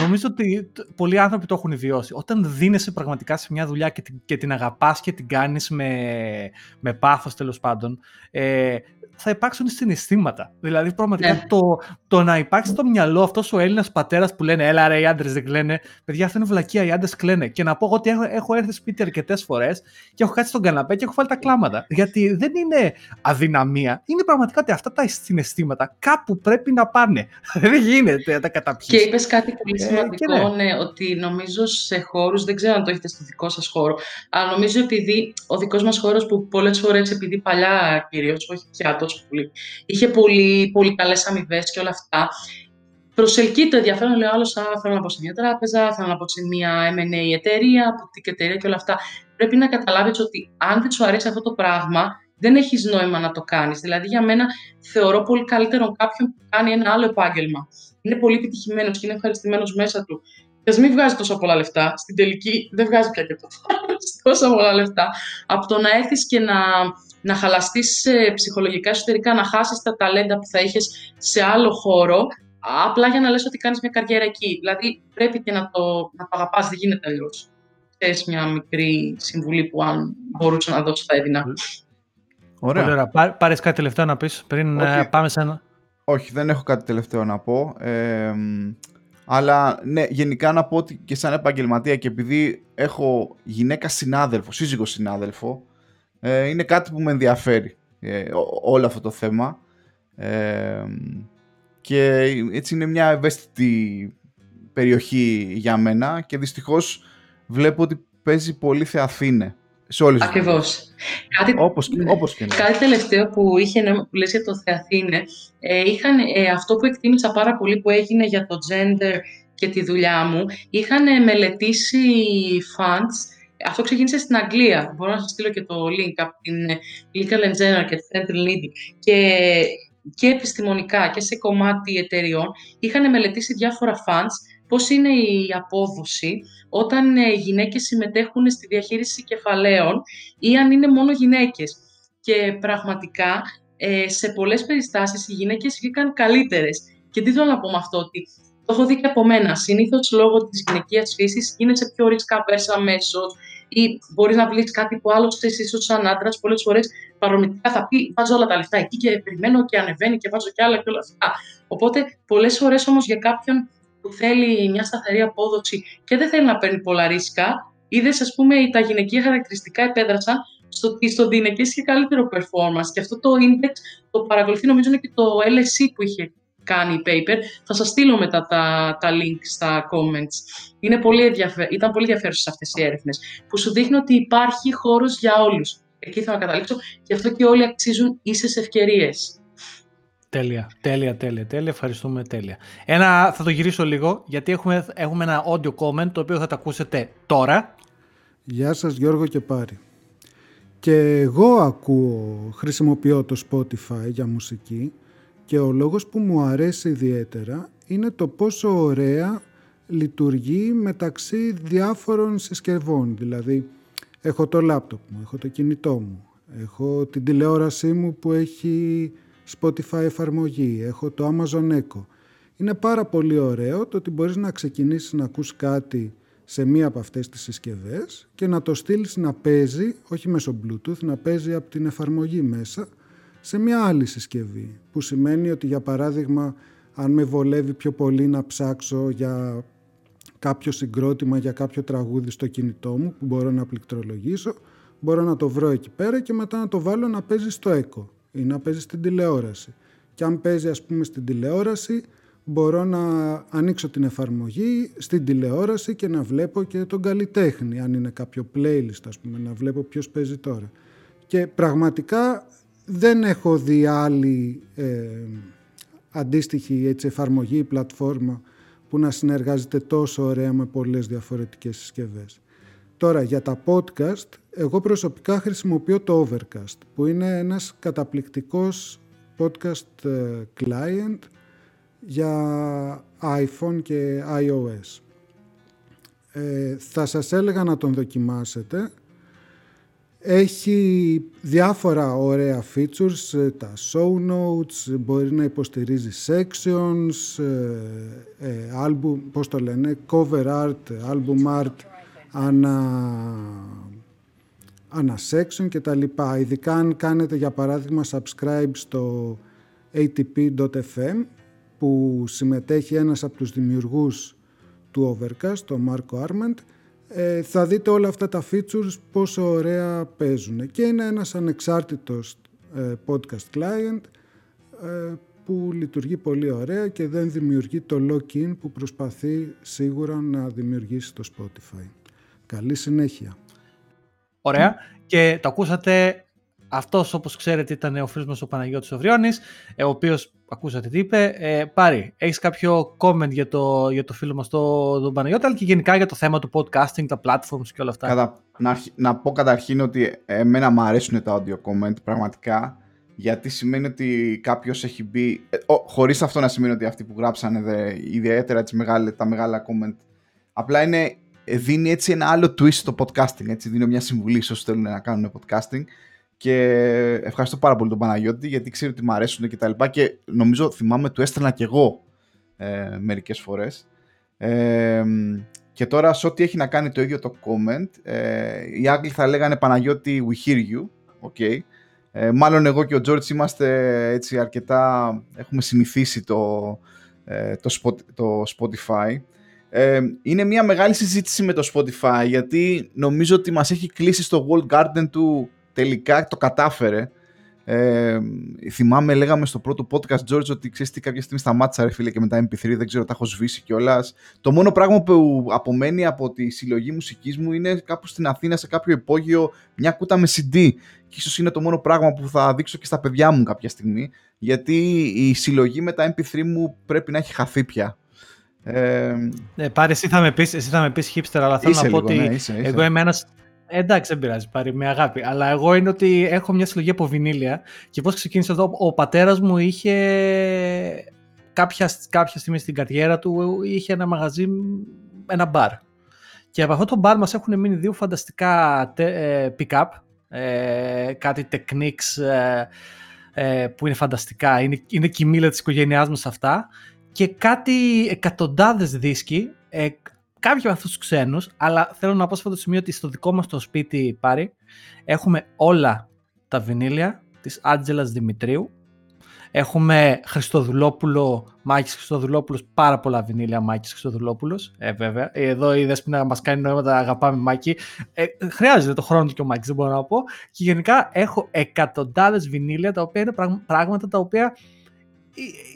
νομίζω ότι πολλοί άνθρωποι το έχουν βιώσει, όταν δίνεσαι πραγματικά σε μια δουλειά και την, και την αγαπάς και την κάνεις με, με πάθος τέλος πάντων, ε, θα υπάρξουν συναισθήματα. Δηλαδή, πραγματικά ναι. το, το να υπάρξει στο μυαλό αυτός ο Έλληνας πατέρας που λένε Έλα, ρε, οι άντρες δεν κλαίνε. Παιδιά, αυτό είναι βλακεία. Οι άντρες κλαίνε. Και να πω ότι έχω, έχω έρθει σπίτι αρκετές φορές και έχω κάτσει στον καναπέ και έχω βάλει τα κλάματα. Γιατί δεν είναι αδυναμία. Είναι πραγματικά ότι αυτά τα συναισθήματα κάπου πρέπει να πάνε. *laughs* δεν γίνεται να τα καταπιείς. Και είπες κάτι πολύ ε, σημαντικό, ε, ναι. ότι νομίζω σε χώρους, δεν ξέρω αν το έχετε στο δικό σας χώρο, αλλά νομίζω επειδή ο δικός μας χώρος που πολλές φορές, επειδή παλιά κυρίως, όχι πια τόσο πολύ. Είχε πολύ, πολύ καλές αμοιβές και όλα αυτά. Προσελκύει το ενδιαφέρον, λέει άλλος, θέλω να πω σε μια τράπεζα, θέλω να πω σε μια M&A εταιρεία, boutique εταιρεία και όλα αυτά. Πρέπει να καταλάβεις ότι αν δεν σου αρέσει αυτό το πράγμα, δεν έχεις νόημα να το κάνεις. Δηλαδή, για μένα, θεωρώ πολύ καλύτερο κάποιον που κάνει ένα άλλο επάγγελμα. Είναι πολύ επιτυχημένος και είναι ευχαριστημένος μέσα του. Και ας μην βγάζει τόσο πολλά λεφτά. Στην τελική δεν βγάζει πια και τόσο *laughs* πολλά λεφτά. Από το να έρθεις και να να χαλαστείς ψυχολογικά εσωτερικά, να χάσεις τα ταλέντα που θα είχες σε άλλο χώρο, απλά για να λες ότι κάνεις μια καριέρα εκεί. Δηλαδή πρέπει και να το, να το αγαπάς, δεν γίνεται αλλιώς. Θες μια μικρή συμβουλή που αν μπορούσα να δώσω θα έδινα. Ωραία. Ωραία. Πάρεις κάτι τελευταίο να πεις πριν ε, Όχι. πάμε σε ένα... Όχι, δεν έχω κάτι τελευταίο να πω. Ε, αλλά ναι, γενικά να πω ότι και σαν επαγγελματία και επειδή έχω γυναίκα συνάδελφο, σύζυγο συνάδελφο, ε, είναι κάτι που με ενδιαφέρει ε, όλο αυτό το θέμα. Ε, και έτσι είναι μια ευαίσθητη περιοχή για μένα και δυστυχώς βλέπω ότι παίζει πολύ Θεαθήνε σε όλες Ακριβώς. Κάτι, όπως, όπως και ναι. Κάτι τελευταίο που είχε που λες για το Θεαθήνε, ε, είχαν, ε, αυτό που εκτίμησα πάρα πολύ που έγινε για το gender και τη δουλειά μου, είχαν μελετήσει fans αυτό ξεκίνησε στην Αγγλία. Μπορώ να σας στείλω και το link από την Legal and General και τη Central Needing. Και, και επιστημονικά και σε κομμάτι εταιριών είχαν μελετήσει διάφορα funds πώς είναι η απόδοση όταν ε, γυναίκες συμμετέχουν στη διαχείριση κεφαλαίων ή αν είναι μόνο γυναίκες. Και πραγματικά ε, σε πολλές περιστάσεις οι γυναίκες βγήκαν καλύτερες. Και τι θέλω να πω με αυτό, ότι το έχω δει και από μένα. Συνήθως λόγω της γυναικείας φύσης είναι σε πιο ρίσκα versa αμέσω ή μπορείς να βρει κάτι που άλλος ξέρει, ίσως σαν άντρας, πολλές φορές παρομητικά θα πει: Βάζω όλα τα λεφτά εκεί και περιμένω και ανεβαίνει και βάζω κι άλλα και όλα αυτά. Οπότε, πολλές φορές όμως για κάποιον που θέλει μια σταθερή απόδοση και δεν θέλει να παίρνει πολλά ρίσκα, είδες, ας πούμε, τα γυναικεία χαρακτηριστικά επέδρασαν στο ότι στον γυναικέ είχε καλύτερο performance. Και αυτό το index το παρακολουθεί, νομίζω, είναι και το LSE που είχε κάνει paper. Θα σας στείλω μετά τα, τα link στα comments. Είναι πολύ Ήταν πολύ ενδιαφέρουσες αυτές οι έρευνες που σου δείχνει ότι υπάρχει χώρος για όλους. Εκεί θα καταλήξω και αυτό και όλοι αξίζουν ίσες ευκαιρίες. Τέλεια, τέλεια, τέλεια, τέλεια. Ευχαριστούμε, τέλεια. Ένα, θα το γυρίσω λίγο, γιατί έχουμε, έχουμε ένα audio comment, το οποίο θα το ακούσετε τώρα. Γεια σας Γιώργο και Πάρη. Και εγώ ακούω, χρησιμοποιώ το Spotify για μουσική και ο λόγος που μου αρέσει ιδιαίτερα είναι το πόσο ωραία λειτουργεί μεταξύ διάφορων συσκευών. Δηλαδή, έχω το λάπτοπ μου, έχω το κινητό μου, έχω την τηλεόρασή μου που έχει Spotify εφαρμογή, έχω το Amazon Echo. Είναι πάρα πολύ ωραίο το ότι μπορείς να ξεκινήσεις να ακούς κάτι σε μία από αυτές τις συσκευές και να το στείλεις να παίζει, όχι μέσω Bluetooth, να παίζει από την εφαρμογή μέσα σε μια άλλη συσκευή. Που σημαίνει ότι για παράδειγμα αν με βολεύει πιο πολύ να ψάξω για κάποιο συγκρότημα, για κάποιο τραγούδι στο κινητό μου που μπορώ να πληκτρολογήσω, μπορώ να το βρω εκεί πέρα και μετά να το βάλω να παίζει στο echo ή να παίζει στην τηλεόραση. Και αν παίζει ας πούμε στην τηλεόραση μπορώ να ανοίξω την εφαρμογή στην τηλεόραση και να βλέπω και τον καλλιτέχνη, αν είναι κάποιο playlist ας πούμε, να βλέπω ποιος παίζει τώρα. Και πραγματικά δεν έχω δει άλλη ε, αντίστοιχη έτσι, εφαρμογή ή πλατφόρμα που να συνεργάζεται τόσο ωραία με πολλές διαφορετικές συσκευές. Τώρα για τα podcast, εγώ προσωπικά χρησιμοποιώ το Overcast, που είναι ένας καταπληκτικός podcast ε, client για iPhone και iOS. Ε, θα σας έλεγα να τον δοκιμάσετε. Έχει διάφορα ωραία features, ε, τα show notes, μπορεί να υποστηρίζει sections, ε, ε, album, πώς το λένε, cover art, album art, ανα, ανα section και τα λοιπά. Ειδικά αν κάνετε για παράδειγμα subscribe στο atp.fm που συμμετέχει ένας από τους δημιουργούς του Overcast, τον Μάρκο Άρμεντ, ε, θα δείτε όλα αυτά τα features πόσο ωραία παίζουν. Και είναι ένας ανεξάρτητος ε, podcast client ε, που λειτουργεί πολύ ωραία και δεν δημιουργεί το lock-in που προσπαθεί σίγουρα να δημιουργήσει το Spotify. Καλή συνέχεια. Ωραία. Και το ακούσατε αυτός, όπως ξέρετε, ήταν ο φίλος μας ο Παναγιώτης Οβριώνη, ο οποίος ακούσατε τι είπε. Ε, Πάρη, έχεις κάποιο comment για το, για το φίλο μας τον, τον Παναγιώτη, αλλά και γενικά για το θέμα του podcasting, τα platforms και όλα αυτά. Κατα... Να, να πω καταρχήν ότι εμένα μου αρέσουν τα audio comment, πραγματικά. Γιατί σημαίνει ότι κάποιος έχει μπει. Ε, Χωρίς αυτό να σημαίνει ότι αυτοί που γράψανε δε, ιδιαίτερα έτσι, μεγάλη, τα μεγάλα comment. Απλά είναι, δίνει έτσι ένα άλλο twist στο podcasting. Έτσι, δίνει μια συμβουλή σε όσους θέλουν να κάνουν podcasting. Και ευχαριστώ πάρα πολύ τον Παναγιώτη γιατί ξέρει ότι μου αρέσουν και τα λοιπά και νομίζω θυμάμαι του έστελνα και εγώ ε, μερικές φορές. Ε, και τώρα σε ό,τι έχει να κάνει το ίδιο το comment, ε, οι Άγγλοι θα λέγανε Παναγιώτη we hear you, okay. Ε, μάλλον εγώ και ο Τζόρτς είμαστε έτσι αρκετά, έχουμε συνηθίσει το, ε, το, το Spotify. Ε, είναι μια μεγάλη συζήτηση με το Spotify γιατί νομίζω ότι μας έχει κλείσει στο World Garden του τελικά το κατάφερε. Ε, θυμάμαι, λέγαμε στο πρώτο podcast, George, ότι ξέρεις τι, κάποια στιγμή σταμάτησα, ρε φίλε, και μετά MP3, δεν ξέρω, τα έχω σβήσει κιόλας. Το μόνο πράγμα που απομένει από τη συλλογή μουσικής μου είναι κάπου στην Αθήνα, σε κάποιο υπόγειο, μια κούτα με CD. Και ίσως είναι το μόνο πράγμα που θα δείξω και στα παιδιά μου κάποια στιγμή, γιατί η συλλογή με τα MP3 μου πρέπει να έχει χαθεί πια. Ε, ναι, πάρε, εσύ θα με πεις, εσύ θα με πεις hipster, αλλά θέλω να πω ότι ναι, εγώ είμαι ένας Εντάξει, δεν πειράζει, πάρει με αγάπη. Αλλά εγώ είναι ότι έχω μια συλλογή από βινίλια και πώς ξεκίνησε εδώ. Ο πατέρας μου είχε κάποια, κάποια στιγμή στην καριέρα του είχε ένα μαγαζί, ένα μπαρ. Και από αυτό το μπαρ μας έχουν μείνει δύο φανταστικά ε, pick-up, ε, κάτι techniques ε, που είναι φανταστικά, είναι, είναι κοιμήλα της οικογένειάς μας αυτά και κάτι εκατοντάδες δίσκοι κάποιοι από αυτούς τους ξένους, αλλά θέλω να πω σε αυτό το σημείο ότι στο δικό μας το σπίτι πάρει έχουμε όλα τα βινίλια της Άντζελας Δημητρίου. Έχουμε Χριστοδουλόπουλο, Μάκης Χριστοδουλόπουλος, πάρα πολλά βινίλια Μάκης Χριστοδουλόπουλος. Ε, βέβαια. Εδώ η Δέσποινα μας κάνει νόημα, αγαπάμε Μάκη. Ε, χρειάζεται το χρόνο του και ο Μάκης, δεν μπορώ να πω. Και γενικά έχω εκατοντάδες βινίλια τα οποία είναι πράγματα τα οποία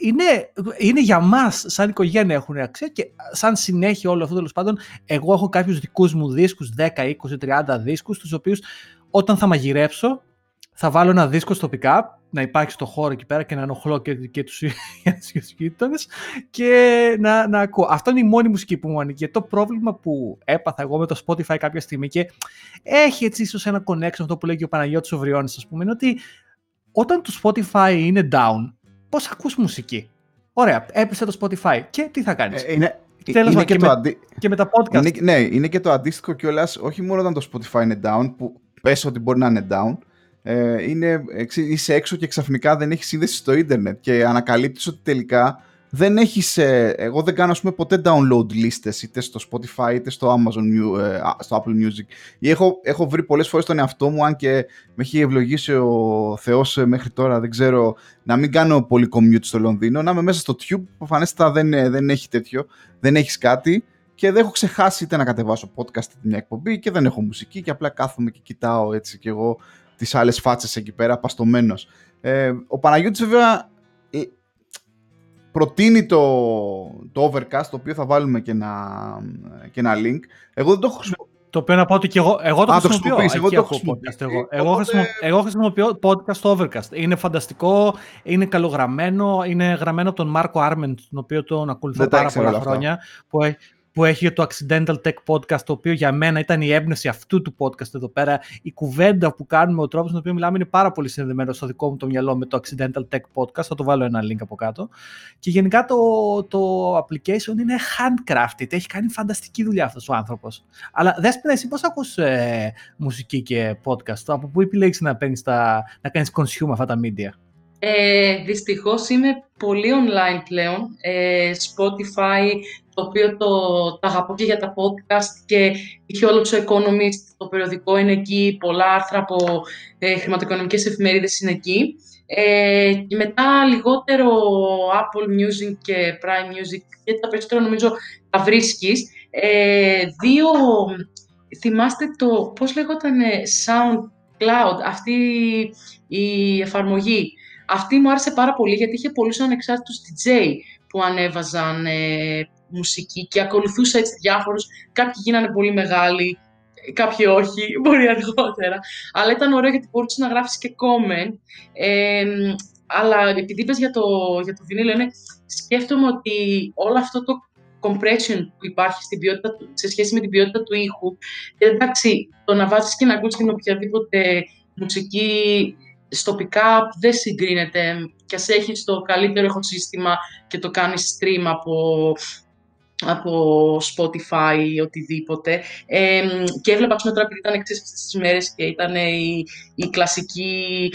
είναι, είναι για μας, σαν οικογένεια έχουν αξία και σαν συνέχεια όλο αυτό τέλος πάντων, εγώ έχω κάποιους δικούς μου δίσκους, 10, 20, 30 δίσκους, τους οποίους όταν θα μαγειρέψω, θα βάλω ένα δίσκο στο pick-up, να υπάρχει στο χώρο εκεί πέρα και να ενοχλώ και, και τους *laughs* γείτονε και να, να ακούω. Αυτό είναι η μόνη μουσική που μου ανήκει. Το πρόβλημα που έπαθα εγώ με το Spotify κάποια στιγμή και έχει έτσι ίσως ένα connection αυτό που λέει και ο Παναγιώτης Οβριώνης, ας πούμε, είναι ότι όταν το Spotify είναι down, πώς ακούς μουσική. Ωραία, έπεσε το Spotify και τι θα κάνεις; Ε, είναι, Τέλος είναι και, και, με, αντι... και με τα podcast. Είναι, ναι, είναι και το αντίστοιχο κιόλας, όχι μόνο όταν το Spotify είναι down, που πες ότι μπορεί να είναι down, ε, είναι, είσαι έξω και ξαφνικά δεν έχεις σύνδεση στο ίντερνετ και ανακαλύπτεις ότι τελικά δεν έχεις, ε, εγώ δεν κάνω πούμε, ποτέ download λίστες είτε στο Spotify είτε στο Amazon, ε, στο Apple Music ή έχω, έχω βρει πολλές φορές τον εαυτό μου αν και με έχει ευλογήσει ο Θεός ε, μέχρι τώρα δεν ξέρω να μην κάνω πολύ commute στο Λονδίνο να είμαι μέσα στο Tube που φανέστα δεν, δεν έχει τέτοιο δεν έχεις κάτι και δεν έχω ξεχάσει είτε να κατεβάσω podcast είτε μια εκπομπή και δεν έχω μουσική και απλά κάθομαι και κοιτάω έτσι και εγώ τις άλλες φάτσες εκεί πέρα παστομένος. Ε, ο Παναγιώτης βέβαια ε, προτείνει το, το Overcast το οποίο θα βάλουμε και ένα, και ένα link. Εγώ δεν το έχω χρησιμοποιήσει. Το οποίο να πω ότι και εγώ, εγώ το χρησιμοποιώ. Εγώ, το podcast, εγώ. Εγώ, χρησιμοποιώ, εγώ χρησιμοποιώ podcast στο Overcast. Είναι φανταστικό, είναι καλογραμμένο, είναι γραμμένο από τον Μάρκο Άρμεντ, τον οποίο τον ακολουθώ πάρα πολλά χρόνια, που, που έχει το Accidental Tech Podcast, το οποίο για μένα ήταν η έμπνευση αυτού του podcast εδώ πέρα. Η κουβέντα που κάνουμε, ο τρόπος στον οποίο μιλάμε είναι πάρα πολύ συνδεδεμένο στο δικό μου το μυαλό με το Accidental Tech Podcast. Θα το βάλω ένα link από κάτω. Και γενικά το, το application είναι handcrafted. Έχει κάνει φανταστική δουλειά αυτός ο άνθρωπος. Αλλά δέσποινα, εσύ πώς ακούς ε, μουσική και podcast, από πού επιλέγεις να, να κάνεις consume αυτά τα media; Ε, δυστυχώς είμαι πολύ online πλέον. Ε, Spotify, το οποίο το, το αγαπώ και για τα podcast και είχε όλο το Economist, το περιοδικό είναι εκεί, πολλά άρθρα από ε, χρηματοοικονομικές εφημερίδες είναι εκεί. Ε, και μετά λιγότερο Apple Music και Prime Music, γιατί τα περισσότερα νομίζω τα βρίσκεις. Ε, δύο, θυμάστε το, πώς λέγονταν SoundCloud, αυτή η εφαρμογή. Αυτή μου άρεσε πάρα πολύ γιατί είχε πολλούς ανεξάρτητους DJ που ανέβαζαν ε, μουσική και ακολουθούσα έτσι διάφορους. Κάποιοι γίνανε πολύ μεγάλοι, κάποιοι όχι, *laughs* μπορεί αργότερα. Αλλά ήταν ωραίο γιατί μπορούσες να γράφεις και comment. Ε, αλλά επειδή είπες για το, για το βινίλιο, είναι, σκέφτομαι ότι όλο αυτό το compression που υπάρχει στην ποιότητα του, σε σχέση με την ποιότητα του ήχου, εντάξει, το να βάζεις και να ακούσεις την οποιαδήποτε μουσική στο pick-up δεν συγκρίνεται και ας έχεις το καλύτερο ηχοσύστημα και το κάνεις stream από, από Spotify ή οτιδήποτε. Ε, και έβλεπα, πούμε, τώρα επειδή ήταν εξής τις μέρες και ήταν η, η κλασική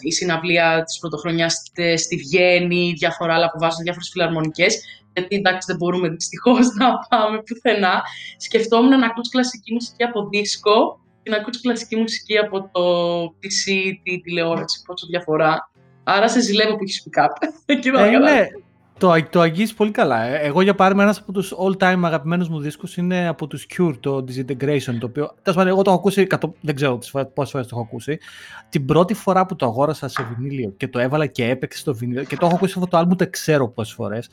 η συναυλία της πρωτοχρονιάς στη Βιέννη, διάφορα άλλα που βάζουν διάφορες φιλαρμονικές, γιατί εντάξει δεν μπορούμε δυστυχώς *laughs* να πάμε πουθενά. Σκεφτόμουν να ακούς κλασική μουσική από δίσκο και να ακούσει κλασική μουσική από το PC, τη τηλεόραση, πόσο διαφορά. Άρα σε ζηλεύω που έχεις pick-up. *laughs* ε, ναι, το, το αγγίζει πολύ καλά. Ε. Εγώ για παράδειγμα ένας από τους all-time αγαπημένους μου δίσκους είναι από τους Cure, το Disintegration, το οποίο, τέλος πάντων, εγώ το έχω ακούσει, δεν ξέρω πόσες φορές το έχω ακούσει. Την πρώτη φορά που το αγόρασα σε βινίλιο και το έβαλα και έπαιξε στο βινίλιο και το έχω ακούσει αυτό το άλμου, δεν ξέρω πόσες φορές.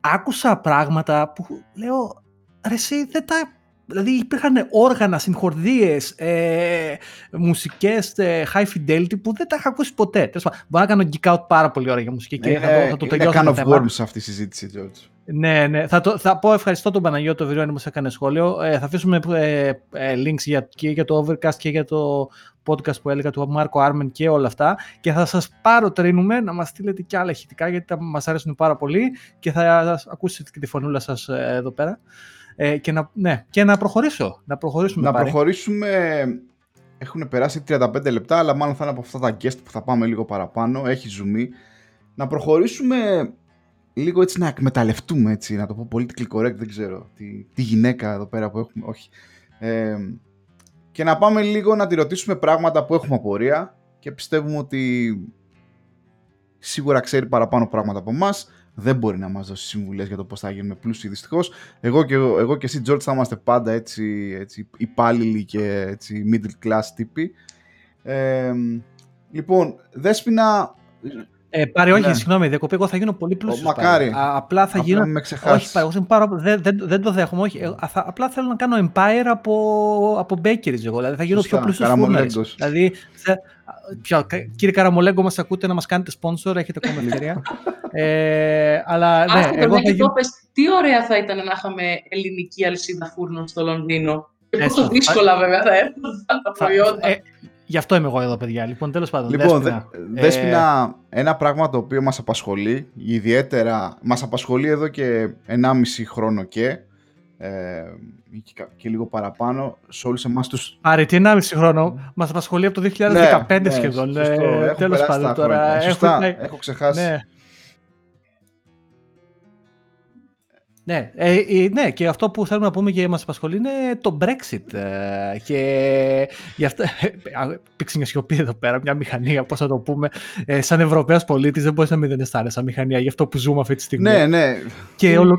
Άκουσα πράγματα που λέω, ρε εσύ δεν τα Δηλαδή υπήρχαν όργανα, συγχορδίες, ε, μουσικές, ε, high fidelity που δεν τα είχα ακούσει ποτέ. Τέλος μπορώ να κάνω geek out πάρα πολύ ώρα για μουσική και θα, το, θα το τελειώσω. Είναι kind of worms αυτή η συζήτηση, George. Ναι, ναι. Θα, το, θα πω ευχαριστώ τον Παναγιώτο Βιριώνη που έκανε σχόλιο. Ε, θα αφήσουμε ε, ε, links για, και για το Overcast και για το podcast που έλεγα του Μάρκο Άρμεν και όλα αυτά και θα σας πάρω τρίνουμε να μας στείλετε και άλλα ηχητικά γιατί τα μας αρέσουν πάρα πολύ και θα ακούσετε και τη φωνούλα σας ε, εδώ πέρα. Ε, και, να, ναι, και να προχωρήσω. Να προχωρήσουμε. Να προχωρήσουμε. Έχουν περάσει 35 λεπτά, αλλά μάλλον θα είναι από αυτά τα guest που θα πάμε λίγο παραπάνω. Έχει ζουμί. Να προχωρήσουμε λίγο έτσι να εκμεταλλευτούμε, έτσι, να το πω politically correct, δεν ξέρω, τη, τη γυναίκα εδώ πέρα που έχουμε, όχι. Ε, και να πάμε λίγο να τη ρωτήσουμε πράγματα που έχουμε απορία και πιστεύουμε ότι σίγουρα ξέρει παραπάνω πράγματα από εμάς δεν μπορεί να μας δώσει συμβουλές για το πώς θα γίνουμε πλούσιοι δυστυχώς. Εγώ και, εγώ και εσύ George θα είμαστε πάντα έτσι, έτσι υπάλληλοι και έτσι middle class τύποι. Ε, λοιπόν, Δέσποινα... Ε, πάρει, όχι, ναι. συγγνώμη, διακοπή. Εγώ θα γίνω πολύ πλούσιος. Μακάρι. Α, απλά θα γίνω. Με όχι, πάρει, πάρω, δεν, δεν, δεν, το δέχομαι. Όχι. Ε, θα, απλά θέλω να κάνω empire από, από bakeries. Εγώ. Δηλαδή θα γίνω Σωστά, πιο πλούσιος Δηλαδή, Ποιο, κύριε Καραμολέγκο, μας ακούτε να μας κάνετε sponsor, έχετε ακόμα ευκαιρία. ε, αλλά ναι, Άχτε, εγώ θα γίνω... τι ωραία θα ήταν να είχαμε ελληνική αλυσίδα φούρνων στο Λονδίνο. Και πόσο δύσκολα βέβαια θα έρθουν τα προϊόντα. Ε, γι' αυτό είμαι εγώ εδώ, παιδιά. Λοιπόν, τέλος πάντων. Λοιπόν, Δέσποινα, ε... Δέσποινα, ένα πράγμα το οποίο μας απασχολεί, ιδιαίτερα μας απασχολεί εδώ και 1,5 χρόνο και, ε, και, λίγο παραπάνω σε όλους εμάς τους... Άρη, τι 1,5 χρόνο, μας απασχολεί από το 2015 ναι, ναι, σχεδόν. Ναι, ε, τέλος πάντων τώρα. Έχω, Σωστά, έχω, έχω ξεχάσει. Ναι. Ναι, ε, ε, ναι, και αυτό που θέλουμε να πούμε και μας απασχολεί είναι το Brexit. Ε, και γι' αυτό *laughs* πήξε μια σιωπή εδώ πέρα, μια μηχανία, πώς θα το πούμε. Ε, σαν Ευρωπαίος πολίτης δεν μπορείς να μην δεν αισθάνεσαι σαν μηχανία, γι' αυτό που ζούμε αυτή τη στιγμή. Ναι, ναι. Και όλο,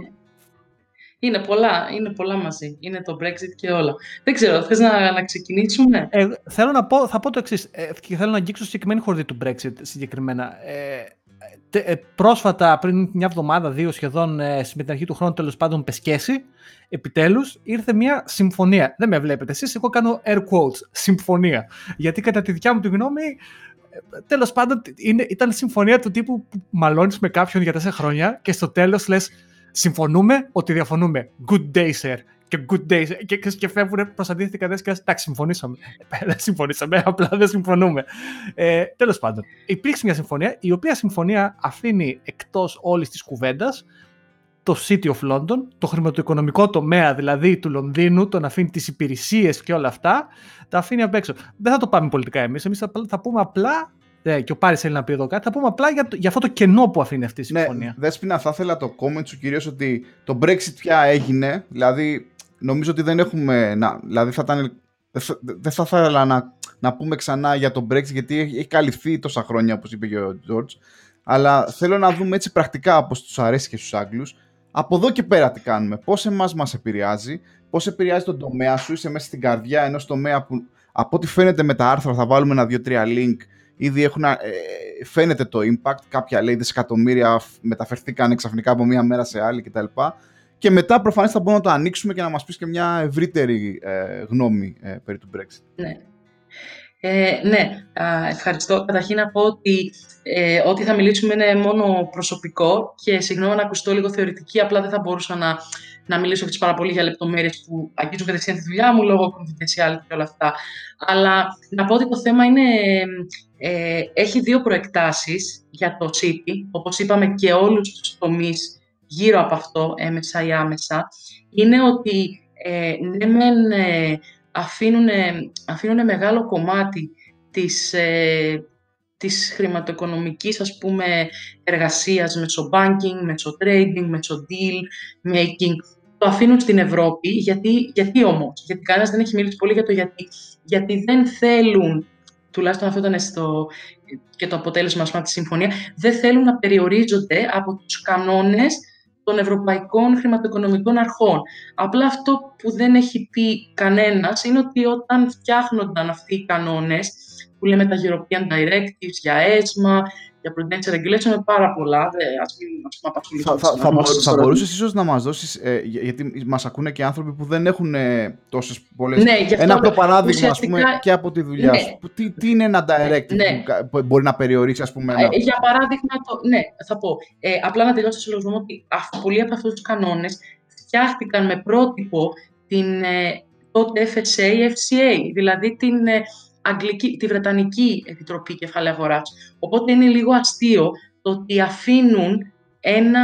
Είναι πολλά, είναι πολλά μαζί. Είναι το Brexit και όλα. Δεν ξέρω, θες να, να ξεκινήσουμε; Ε, θέλω να πω, θα πω το εξής ε, και θέλω να αγγίξω συγκεκριμένη χορδή του Brexit συγκεκριμένα. Ε, ε, πρόσφατα, πριν μια εβδομάδα, δύο σχεδόν, ε, με την αρχή του χρόνου, τέλος πάντων, πεσκέσει, επιτέλους ήρθε μια συμφωνία. Δεν με βλέπετε εσείς, εγώ κάνω air quotes. Συμφωνία. Γιατί κατά τη δικιά μου τη γνώμη, ε, τέλος πάντων, είναι, ήταν συμφωνία του τύπου που μαλώνεις με κάποιον για τέσσερα χρόνια και στο τέλος λες, συμφωνούμε ότι διαφωνούμε. Good day, sir και good days και, και φεύγουν προ αντίθετη κατεύθυνση και εντάξει, συμφωνήσαμε. Ε, δεν συμφωνήσαμε, *laughs* απλά δεν συμφωνούμε. Ε, Τέλος πάντων, υπήρξε μια συμφωνία, η οποία συμφωνία αφήνει εκτός όλης της κουβέντας το City of London, το χρηματοοικονομικό τομέα δηλαδή του Λονδίνου, τον αφήνει τις υπηρεσίες και όλα αυτά, τα αφήνει απ' έξω. Δεν θα το πάμε πολιτικά εμείς. Εμείς θα, θα πούμε απλά ναι, και ο Πάρης θέλει να πει εδώ κάτι. Θα πούμε απλά για, για αυτό το κενό που αφήνει αυτή η ναι, συμφωνία. Ναι, Δέσποινα, θα ήθελα το comment σου κυρίως ότι το Brexit πια έγινε. Δηλαδή, νομίζω ότι δεν έχουμε. Να, δηλαδή θα ήταν, δεν θα ήθελα να, να πούμε ξανά για το Brexit γιατί έχει, καλυφθεί τόσα χρόνια όπως είπε και ο George αλλά θέλω να δούμε έτσι πρακτικά όπως τους αρέσει και στους Άγγλους από εδώ και πέρα τι κάνουμε, πώς εμάς μας επηρεάζει πώς επηρεάζει τον τομέα σου, είσαι μέσα στην καρδιά ενός τομέα που από ό,τι φαίνεται με τα άρθρα θα βάλουμε ένα δύο-τρία link ήδη έχουν, ε, φαίνεται το impact, κάποια λέει δισεκατομμύρια μεταφερθήκαν ξαφνικά από μία μέρα σε άλλη κτλ. Και μετά προφανώς θα μπορούμε να το ανοίξουμε και να μας πεις και μια ευρύτερη ε, γνώμη ε, περί του Brexit. Ναι. Ε, ναι, ευχαριστώ. Καταρχήν να πω ότι ε, ό,τι θα μιλήσουμε είναι μόνο προσωπικό και συγγνώμη να ακουστώ λίγο θεωρητική, απλά δεν θα μπορούσα να, να μιλήσω έτσι πάρα πολύ για λεπτομέρειες που αγγίζουν κατευθείαν τη δουλειά μου λόγω confidentiality και όλα αυτά. Αλλά να πω ότι το θέμα είναι, ε, έχει δύο προεκτάσεις για το City, όπως είπαμε και όλους τους τομείς γύρω από αυτό, έμεσα ή άμεσα, είναι ότι ε, ναι μεν ε, αφήνουν, μεγάλο κομμάτι της, ε, της χρηματοοικονομικής ας πούμε, εργασίας μέσω banking, μέσω trading, μέσω deal making. Το αφήνουν στην Ευρώπη, γιατί, γιατί όμως, γιατί κανένας δεν έχει μιλήσει πολύ για το γιατί. Γιατί δεν θέλουν, τουλάχιστον αυτό ήταν στο, και το αποτέλεσμα πούμε, από της συμφωνίας, δεν θέλουν να περιορίζονται από τους κανόνες των ευρωπαϊκών χρηματοοικονομικών αρχών. Απλά αυτό που δεν έχει πει κανένας είναι ότι όταν φτιάχνονταν αυτοί οι κανόνες, που λέμε τα European Directives για ΕΣΜΑ, για prudential regulation είναι πάρα πολλά. Ας μην θα, θα, θα, θα μπορούσες ίσως να μας δώσεις, ε, γιατί μας ακούνε και άνθρωποι που δεν έχουν ε, τόσες πολλέ. Ναι, ένα από το παράδειγμα ουσιαστικά... ας πούμε, και από τη δουλειά ναι. σου. Τι, τι είναι ένα directive ναι. που μπορεί να περιορίσει, ας πούμε. Ένα... Ε, για παράδειγμα, το, ναι, θα πω. Ε, απλά να τελειώσω στο λόγο ότι πολλοί από αυτούς τους κανόνες φτιάχτηκαν με πρότυπο την ε, τότε FSA, FCA, δηλαδή την ε, Αγγλική, τη Βρετανική Επιτροπή Κεφαλαίου Αγοράς. Οπότε είναι λίγο αστείο το ότι αφήνουν ένα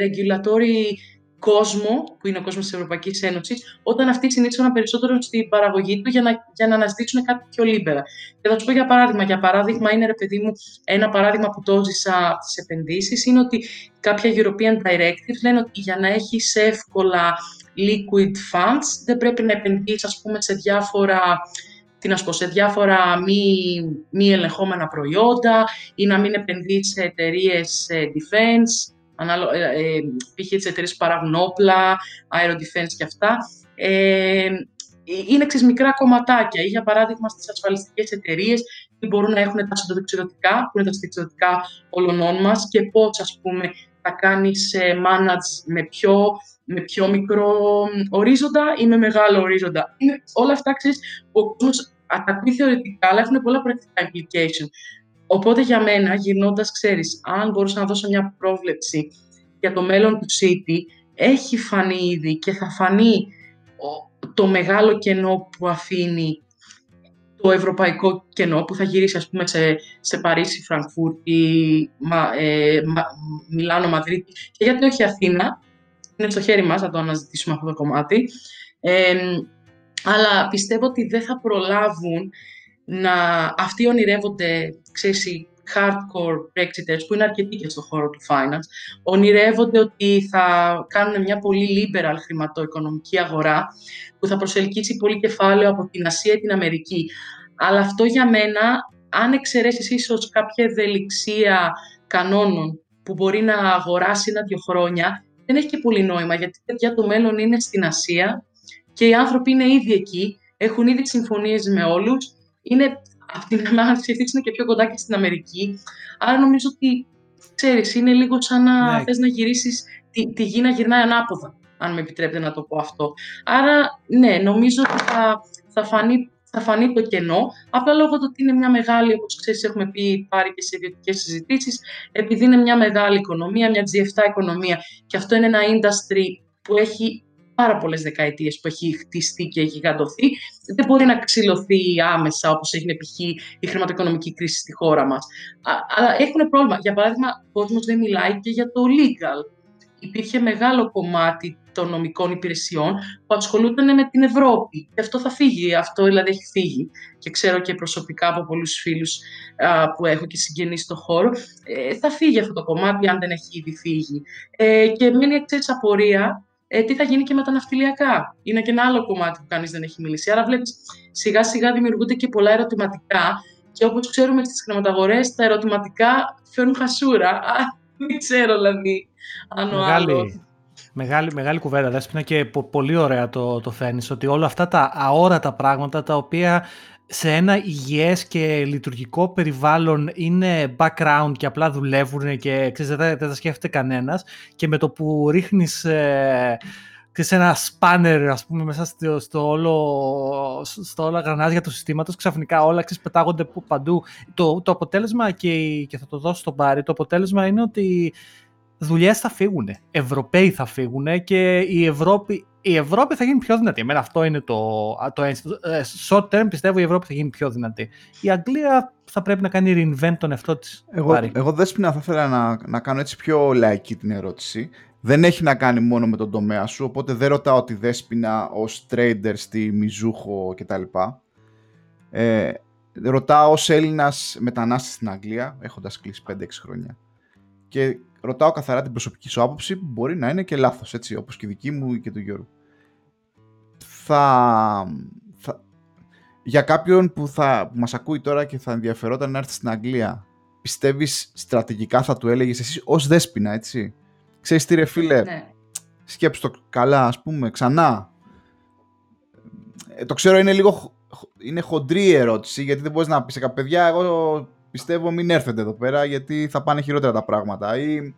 regulatory κόσμο, που είναι ο κόσμος της Ευρωπαϊκής Ένωσης, όταν αυτοί συνήθισαν περισσότερο στην παραγωγή του για να, για να αναζητήσουν κάτι πιο λίμπερα. Και θα σου πω για παράδειγμα. Για παράδειγμα, είναι, ρε παιδί μου, ένα παράδειγμα που το ζήσα στις επενδύσεις, είναι ότι κάποια European Directives λένε ότι για να έχεις εύκολα liquid funds, δεν πρέπει να επενδύσεις, ας πούμε, σε διάφορα τι να πω, σε διάφορα μη, μη ελεγχόμενα προϊόντα ή να μην επενδύεις σε εταιρείες defense, ανάλο, ε, ε, π.χ. τις εταιρείες που παράγουν όπλα, aerodefense και αυτά. Ε, είναι εξής μικρά κομματάκια ή για παράδειγμα στις ασφαλιστικές εταιρείες που μπορούν να έχουν τα συντοδεξιδοτικά, που είναι τα συντοδεξιδοτικά όλων μας και πώς ας πούμε θα κάνεις manage με πιο με πιο μικρό ορίζοντα ή με μεγάλο ορίζοντα. Είναι όλα αυτά, ξέρεις, που ο κόσμος ατακούει θεωρητικά, αλλά έχουν πολλά πρακτικά implication. Οπότε για μένα, γυρνώντας, ξέρεις, αν μπορούσα να δώσω μια πρόβλεψη για το μέλλον του City, έχει φανεί ήδη και θα φανεί το μεγάλο κενό που αφήνει το ευρωπαϊκό κενό που θα γυρίσει ας πούμε σε, σε Παρίσι, Φραγκφούρτη, Μα, ε, Μιλάνο, Μαδρίτη και γιατί όχι Αθήνα είναι στο χέρι μας να το αναζητήσουμε αυτό το κομμάτι. αλλά πιστεύω ότι δεν θα προλάβουν να αυτοί ονειρεύονται, ξέρεις, οι hardcore Brexiters, που είναι αρκετοί και στον χώρο του finance, ονειρεύονται ότι θα κάνουν μια πολύ liberal χρηματοοικονομική αγορά που θα προσελκύσει πολύ κεφάλαιο από την Ασία ή την Αμερική. Αλλά αυτό για μένα, αν εξαιρέσεις ίσως κάποια ευελιξία κανόνων που μπορεί να αγοράσει ένα-δύο χρόνια, δεν έχει και πολύ νόημα, γιατί παιδιά το μέλλον είναι στην Ασία και οι άνθρωποι είναι ήδη εκεί, έχουν ήδη συμφωνίες με όλους, είναι, από την *laughs* ανάπτυξη είναι και πιο κοντά και στην Αμερική. Άρα νομίζω ότι, ξέρεις, είναι λίγο σαν να ναι. θες να γυρίσεις τη, τη γη να γυρνάει ανάποδα, αν με επιτρέπετε να το πω αυτό. Άρα, ναι, νομίζω ότι θα, θα φανεί θα φανεί το κενό, απλά λόγω του ότι είναι μια μεγάλη, όπως ξέρεις έχουμε πει πάρει και σε ιδιωτικές συζητήσεις, επειδή είναι μια μεγάλη οικονομία, μια G7 οικονομία και αυτό είναι ένα industry που έχει πάρα πολλές δεκαετίες που έχει χτιστεί και έχει γιγαντωθεί, δεν μπορεί να ξυλωθεί άμεσα όπως έγινε π.χ. η χρηματοοικονομική κρίση στη χώρα μας. Αλλά έχουν πρόβλημα. Για παράδειγμα, ο κόσμος δεν μιλάει και για το legal. Υπήρχε μεγάλο κομμάτι των νομικών υπηρεσιών που ασχολούνταν με την Ευρώπη. Και αυτό θα φύγει, αυτό δηλαδή έχει φύγει. Και ξέρω και προσωπικά από πολλούς φίλους που έχω και συγγενείς στο χώρο, ε, θα φύγει αυτό το κομμάτι αν δεν έχει ήδη φύγει. Ε, και μένει εξής απορία ε, τι θα γίνει και με τα ναυτιλιακά. Είναι και ένα άλλο κομμάτι που κανείς δεν έχει μιλήσει. Άρα βλέπεις σιγά σιγά δημιουργούνται και πολλά ερωτηματικά και όπως ξέρουμε στις χρηματαγορές τα ερωτηματικά φέρνουν χασούρα. δεν ξέρω δηλαδή αν ο άλλος Μεγάλη, μεγάλη κουβέντα, Δέσποινα, και πολύ ωραία το, το φαίνεις, ότι όλα αυτά τα αόρατα πράγματα τα οποία σε ένα υγιές και λειτουργικό περιβάλλον είναι background και απλά δουλεύουν και ξέρεις, δεν, τα σκέφτεται κανένας και με το που ρίχνεις ε, σε ένα σπάνερ ας πούμε μέσα στο, στο όλο στο όλα γρανάζια του συστήματος ξαφνικά όλα ξέρεις, πετάγονται παντού. Το, το αποτέλεσμα και, και θα το δώσω στον Πάρη το αποτέλεσμα είναι ότι δουλειές θα φύγουν. Ευρωπαίοι θα φύγουν και η Ευρώπη, η Ευρώπη θα γίνει πιο δυνατή. Εμένα αυτό είναι το, το ε, Short term πιστεύω η Ευρώπη θα γίνει πιο δυνατή. Η Αγγλία θα πρέπει να κάνει reinvent τον εαυτό της. Εγώ, εγώ δέσποινα θα ήθελα να, να κάνω έτσι πιο λαϊκή την ερώτηση. Δεν έχει να κάνει μόνο με τον τομέα σου, οπότε δεν ρωτάω τη δέσποινα ως trader στη Μιζούχο κτλ. Ε, ρωτάω ως Έλληνας μετανάστης στην Αγγλία, έχοντας κλείσει 5-6 χρόνια. Και ρωτάω καθαρά την προσωπική σου άποψη, που μπορεί να είναι και λάθος, έτσι, όπως και η δική μου και του Γιώργου. Θα, θα, για κάποιον που, θα, που μας ακούει τώρα και θα ενδιαφερόταν να έρθει στην Αγγλία, πιστεύεις στρατηγικά θα του έλεγες εσύ ως δέσποινα, έτσι; Ξέρεις τι ρε φίλε, ναι. σκέψου το καλά, ας πούμε, ξανά. Ε, το ξέρω είναι λίγο είναι χοντρή η ερώτηση, γιατί δεν μπορείς να πεις σε κάποια παιδιά, εγώ πιστεύω μην έρθετε εδώ πέρα γιατί θα πάνε χειρότερα τα πράγματα ή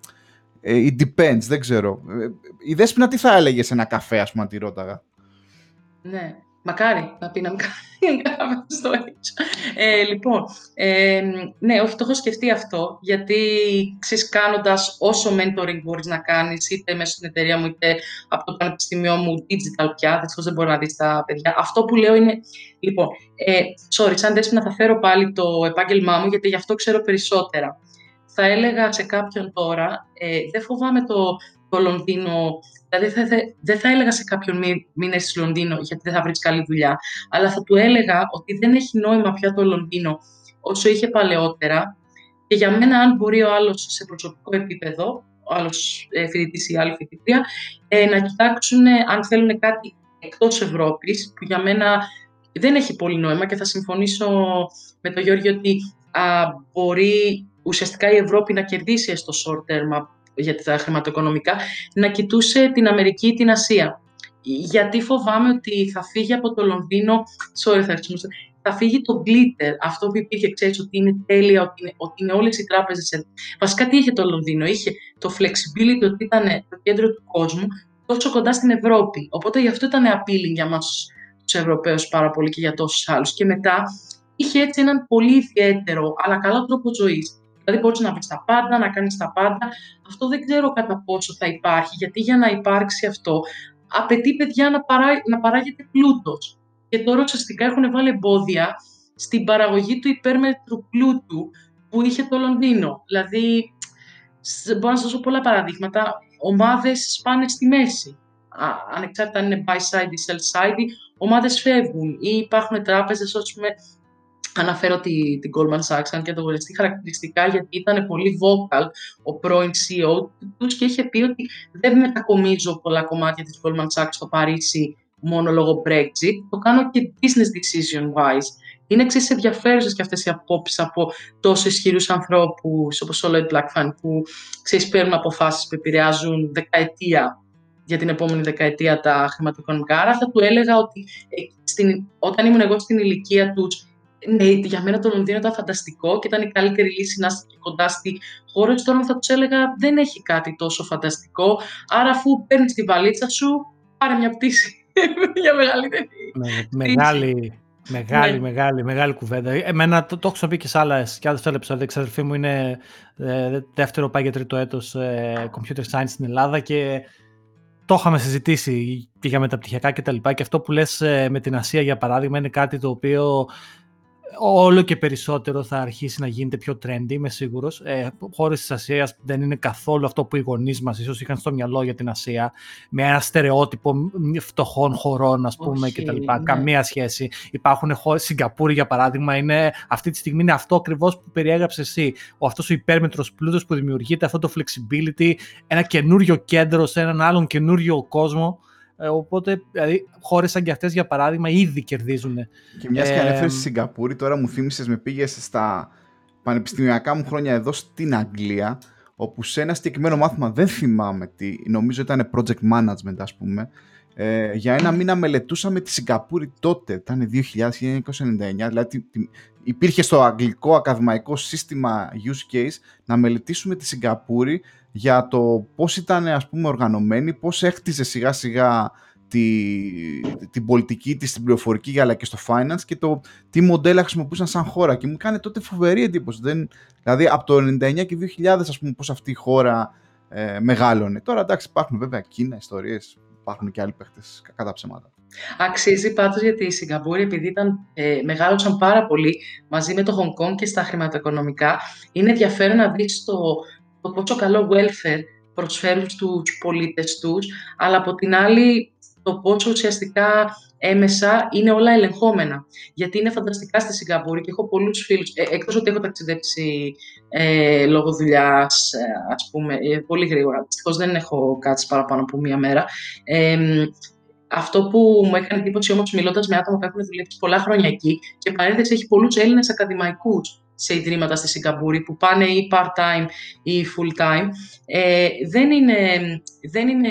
ε, it depends, δεν ξέρω. Ε, η Δέσποινα τι θα έλεγε σε ένα καφέ, ας πούμε, αν τη ρώταγα; Ναι, μακάρι να πει να μην κάνει στο ε, Λοιπόν, ε, ναι, όχι, το έχω σκεφτεί αυτό, γιατί ξέρεις, κάνοντας όσο mentoring μπορείς να κάνεις, είτε μέσα στην εταιρεία μου, είτε από το πανεπιστήμιό μου, digital πια, δυστυχώς δεν μπορεί να δεις τα παιδιά. Αυτό που λέω είναι, λοιπόν, ε, sorry, σαν να θα φέρω πάλι το επάγγελμά μου, γιατί γι' αυτό ξέρω περισσότερα. Θα έλεγα σε κάποιον τώρα, ε, δεν φοβάμαι το, το Λονδίνο, δηλαδή θα, δεν θα έλεγα σε κάποιον μην, μην έρθει στο Λονδίνο γιατί δεν θα βρεις καλή δουλειά, αλλά θα του έλεγα ότι δεν έχει νόημα πια το Λονδίνο όσο είχε παλαιότερα. Και για μένα αν μπορεί ο άλλος σε προσωπικό επίπεδο, ο άλλος ε, φοιτητής ή άλλη φοιτητρία, ε, να κοιτάξουν αν θέλουν κάτι εκτός Ευρώπης, που για μένα δεν έχει πολύ νόημα και θα συμφωνήσω με τον Γιώργο ότι α, μπορεί ουσιαστικά η Ευρώπη να κερδίσει στο short term για τα χρηματοοικονομικά, να κοιτούσε την Αμερική ή την Ασία. Γιατί φοβάμαι ότι θα φύγει από το Λονδίνο, sorry θα θα φύγει το glitter, αυτό που υπήρχε, ξέρεις ότι είναι τέλεια, ότι είναι, ότι είναι όλες οι τράπεζες. Βασικά τι είχε το Λονδίνο, είχε το flexibility ότι ήταν το κέντρο του κόσμου, τόσο κοντά στην Ευρώπη. Οπότε γι' αυτό ήταν appealing για μας τους Ευρωπαίους πάρα πολύ και για τόσους άλλους. Και μετά είχε έτσι έναν πολύ ιδιαίτερο, αλλά καλό τρόπο ζωής. Δηλαδή μπορεί να βρεις τα πάντα, να κάνεις τα πάντα. Αυτό δεν ξέρω κατά πόσο θα υπάρχει, γιατί για να υπάρξει αυτό απαιτεί παιδιά να, παρά, να παράγεται πλούτος. Και τώρα ουσιαστικά έχουν βάλει εμπόδια στην παραγωγή του υπέρμετρου πλούτου που είχε το Λονδίνο. Δηλαδή, μπορώ να σας δώσω πολλά παραδείγματα. Ομάδες σπάνε στη μέση. Ανεξάρτητα αν είναι buy side ή sell side, ομάδες φεύγουν ή υπάρχουν τράπεζες, πούμε, Αναφέρω τη, την Goldman Sachs, αν και το γνωριστεί χαρακτηριστικά, γιατί ήταν πολύ vocal ο πρώην CEO τους και είχε πει ότι δεν μετακομίζω πολλά κομμάτια της Goldman Sachs στο Παρίσι μόνο λόγω Brexit, το κάνω και business decision wise. είναι εξής ενδιαφέρουσες και αυτές οι απόψεις από τόσο ισχυρούς ανθρώπους όπως ο Lloyd Blackfan που ξέρεις, παίρνουν αποφάσεις που επηρεάζουν δεκαετία για την επόμενη δεκαετία τα χρηματοοικονομικά. Άρα θα του έλεγα ότι ε, στην, όταν ήμουν εγώ στην ηλικία τους, ναι, για μένα το Λονδίνο ήταν φανταστικό και ήταν η καλύτερη λύση να είστε κοντά στη χώρα. Τώρα θα τους έλεγα δεν έχει κάτι τόσο φανταστικό. Άρα, αφού παίρνεις τη βαλίτσα σου, πάρε μια πτήση *laughs* για μεγαλύτερη. μεγάλη, Μεγάλη, ναι. μεγάλη, μεγάλη κουβέντα. Εμένα το, το έχω πει και σε άλλα και άλλες επεισόδια. Η ξαδερφή μου είναι ε, δεύτερο πάει για τρίτο έτος ε, computer science στην Ελλάδα και το είχαμε συζητήσει και για μεταπτυχιακά και τα λοιπά και αυτό που λες ε, με την Ασία για παράδειγμα είναι κάτι το οποίο όλο και περισσότερο θα αρχίσει να γίνεται πιο trendy, είμαι σίγουρος. Ε, Χώρες της Ασίας δεν είναι καθόλου αυτό που οι γονείς μας ίσως είχαν στο μυαλό για την Ασία, με ένα στερεότυπο φτωχών χωρών, ας πούμε, κτλ. Ναι. Καμία σχέση. Υπάρχουν χώρε, Σιγκαπούρη για παράδειγμα, είναι, αυτή τη στιγμή είναι αυτό ακριβώς που περιέγραψες εσύ. Ο αυτός ο υπέρμετρος πλούτος που δημιουργείται, αυτό το flexibility, ένα καινούριο κέντρο σε έναν άλλον καινούριο κόσμο. Ε, οπότε, δηλαδή, χώρες σαν και αυτές, για παράδειγμα, ήδη κερδίζουν. Και μιας και ανέφερε στη Σιγκαπούρη, τώρα μου θύμισες, με πήγες στα πανεπιστημιακά μου χρόνια εδώ στην Αγγλία, όπου σε ένα συγκεκριμένο μάθημα, δεν θυμάμαι τι, νομίζω ήταν project management, ας πούμε, ε, για ένα μήνα μελετούσαμε τη Σιγκαπούρη τότε, ήταν 2000-1999, δηλαδή υπήρχε στο αγγλικό ακαδημαϊκό σύστημα use case να μελετήσουμε τη Σιγκαπούρη για το πώς ήταν ας πούμε οργανωμένη, πώς έχτιζε σιγά σιγά τη, την πολιτική της, την πληροφορική αλλά και στο finance και το τι μοντέλα χρησιμοποιούσαν σαν χώρα και μου κάνει τότε φοβερή εντύπωση. Δεν, δηλαδή από το 99 και 2000 ας πούμε πώς αυτή η χώρα ε, μεγάλωνε. Τώρα εντάξει υπάρχουν βέβαια Κίνα, ιστορίες, υπάρχουν και άλλοι παίχτες κατά ψέματα. Αξίζει πάντως γιατί η Σιγκαπούρη, επειδή ήταν, ε, μεγάλωσαν πάρα πολύ μαζί με το Χονγκ Κόνγκ και στα χρηματοοικονομικά, είναι ενδιαφέρον να δεις το, το πόσο καλό welfare προσφέρουν στους πολίτες τους, αλλά από την άλλη το πόσο ουσιαστικά έμεσα είναι όλα ελεγχόμενα. Γιατί είναι φανταστικά στη Σιγκαπούρη και έχω πολλούς φίλους, ε, εκτός ότι έχω ταξιδέψει ε, λόγω δουλειάς, ε, ας πούμε, ε, πολύ γρήγορα. Δυστυχώς δεν έχω κάτσει παραπάνω από μία μέρα. Ε, αυτό που μου έκανε εντύπωση όμως μιλώντας με άτομα που έχουν δουλέψει πολλά χρόνια εκεί και παρένθεση έχει πολλούς Έλληνες ακαδημαϊκούς σε ιδρύματα στη Σιγκαπούρη που πάνε ή part-time ή full-time, ε, δεν είναι, δεν είναι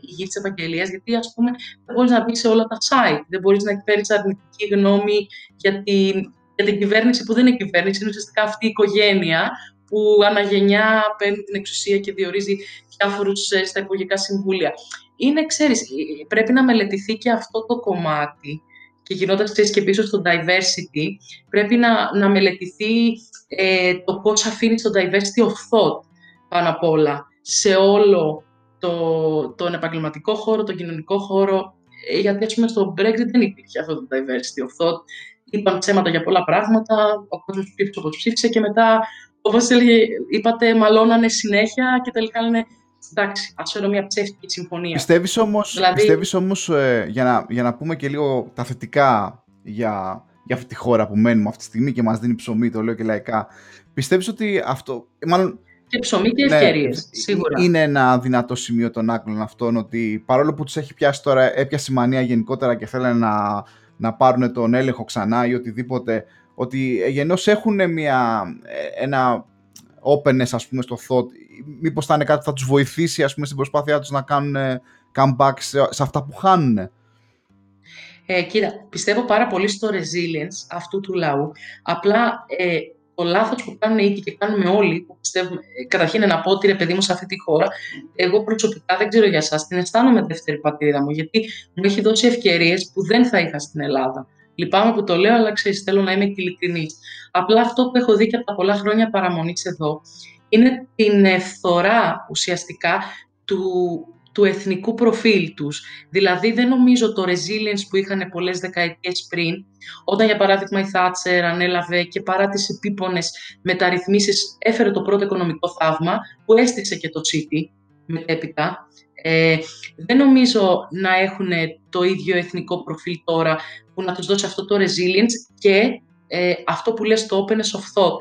η γη της επαγγελίας, γιατί ας πούμε δεν μπορείς να μπεις σε όλα τα site, δεν μπορείς να εκφέρεις αρνητική γνώμη για την, για την κυβέρνηση που δεν είναι κυβέρνηση, είναι ουσιαστικά αυτή η οικογένεια που αναγενιά παίρνει την εξουσία και διορίζει διάφορους ε, στα υπουργικά συμβούλια. Είναι, ξέρεις, ε, πρέπει να μελετηθεί και αυτό το κομμάτι και γινόταν ξέρεις, και πίσω στο diversity, πρέπει να, να μελετηθεί ε, το πώς αφήνει το diversity of thought πάνω απ' όλα σε όλο το, τον επαγγελματικό χώρο, τον κοινωνικό χώρο, ε, γιατί ας πούμε στο Brexit δεν υπήρχε αυτό το diversity of thought. Είπαν ψέματα για πολλά πράγματα, ο κόσμος ψήφισε όπως ψήφισε και μετά, όπως έλεγε, είπατε, μαλώνανε συνέχεια και τελικά λένε εντάξει, ας φέρω μια ψεύτικη συμφωνία. Πιστεύεις όμως, δηλαδή... πιστεύεις όμως ε, για, να, για να πούμε και λίγο τα θετικά για, για αυτή τη χώρα που μένουμε αυτή τη στιγμή και μας δίνει ψωμί, το λέω και λαϊκά, πιστεύεις ότι αυτό, μάλλον και ψωμί και ναι, ευκαιρίες. σίγουρα. Είναι ένα δυνατό σημείο των άκλων αυτών ότι παρόλο που τους έχει πιάσει τώρα, έπιασε η μανία γενικότερα και θέλουν να, να πάρουν τον έλεγχο ξανά ή οτιδήποτε, ότι γεννώς έχουν μια, ε, ένα openness ας πούμε στο thought μήπως θα είναι κάτι που θα τους βοηθήσει ας πούμε στην προσπάθειά τους να κάνουν comeback σε, σε αυτά που χάνουν. Ε, κοίτα, πιστεύω πάρα πολύ στο resilience αυτού του λαού. Απλά ε, το λάθος που κάνουν οι ίδιοι και κάνουμε όλοι, που πιστεύουμε, ε, καταρχήν να πω ότι ρε παιδί μου σε αυτή τη χώρα, εγώ προσωπικά δεν ξέρω για εσάς, την αισθάνομαι δεύτερη πατρίδα μου, γιατί μου έχει δώσει ευκαιρίες που δεν θα είχα στην Ελλάδα. Λυπάμαι που το λέω, αλλά ξέρεις, θέλω να είμαι ειλικρινής. Απλά αυτό που έχω δει και από τα πολλά χρόνια παραμονής εδώ είναι την ευθορά ουσιαστικά του, του εθνικού προφίλ τους. Δηλαδή δεν νομίζω το resilience που είχαν πολλές δεκαετίες πριν, όταν για παράδειγμα η Θάτσερ ανέλαβε και παρά τις επίπονες μεταρρυθμίσεις έφερε το πρώτο οικονομικό θαύμα που έστησε και το City μετέπειτα. Ε, δεν νομίζω να έχουν το ίδιο εθνικό προφίλ τώρα που να τους δώσει αυτό το resilience και ε, αυτό που λες το openness of thought.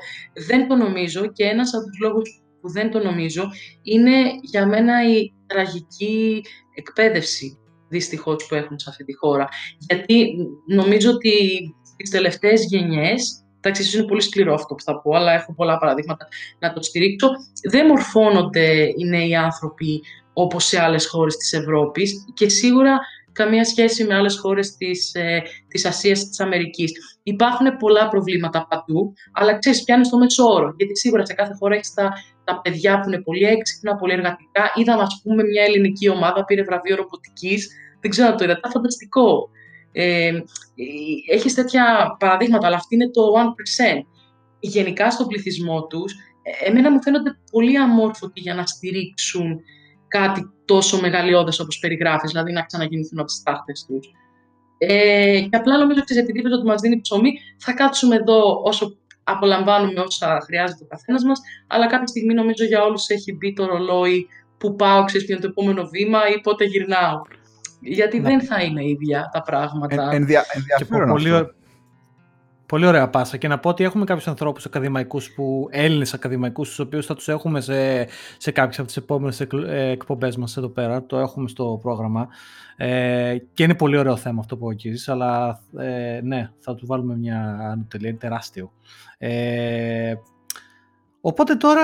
Δεν το νομίζω και ένας από τους λόγους που δεν το νομίζω είναι για μένα η τραγική εκπαίδευση δυστυχώς που έχουν σε αυτή τη χώρα. Γιατί νομίζω ότι τις τελευταίες γενιές, εντάξει, είναι πολύ σκληρό αυτό που θα πω, αλλά έχω πολλά παραδείγματα να το στηρίξω, δεν μορφώνονται οι νέοι άνθρωποι όπως σε άλλες χώρες της Ευρώπης και σίγουρα καμία σχέση με άλλες χώρες της, ε, της Ασίας της Αμερικής. Υπάρχουν πολλά προβλήματα παντού, αλλά ξέρεις, πιάνεις το μέσο όρο, γιατί σίγουρα σε κάθε χώρα έχεις τα, τα παιδιά που είναι πολύ έξυπνα, πολύ εργατικά. Είδαμε, ας πούμε, μια ελληνική ομάδα πήρε βραβείο ρομποτικής, δεν ξέρω αν το είδατε, φανταστικό. Ε, έχεις τέτοια παραδείγματα, αλλά αυτή είναι το 1%. Γενικά στον πληθυσμό τους, ε, εμένα μου φαίνονται πολύ αμόρφωτοι για να στηρίξουν κάτι τόσο μεγαλειώδες όπως περιγράφεις, δηλαδή να ξαναγεννηθούν από τις τάχτες τους. Ε, και απλά νομίζω ότι επειδή είπες ότι μας δίνει ψωμί, θα κάτσουμε εδώ όσο απολαμβάνουμε όσα χρειάζεται ο καθένας μας, αλλά κάποια στιγμή νομίζω για όλους έχει μπει το ρολόι που πάω, ξέρεις ποιο είναι το επόμενο βήμα ή πότε γυρνάω. Γιατί δεν θα είναι ίδια τα πράγματα. Ε, ενδια, ενδιαφέρον πολύ, Πολύ ωραία πάσα. Και να πω ότι έχουμε κάποιους ανθρώπους ακαδημαϊκούς, που, Έλληνες ακαδημαϊκούς, του οποίους θα τους έχουμε σε, σε κάποιες από τις επόμενες ε, εκπομπές μας εδώ πέρα. Το έχουμε στο πρόγραμμα. Ε, και είναι πολύ ωραίο θέμα αυτό που αγγίζει, αλλά ε, ναι, θα του βάλουμε μια ανωτελεία. Είναι τεράστιο. Ε, οπότε τώρα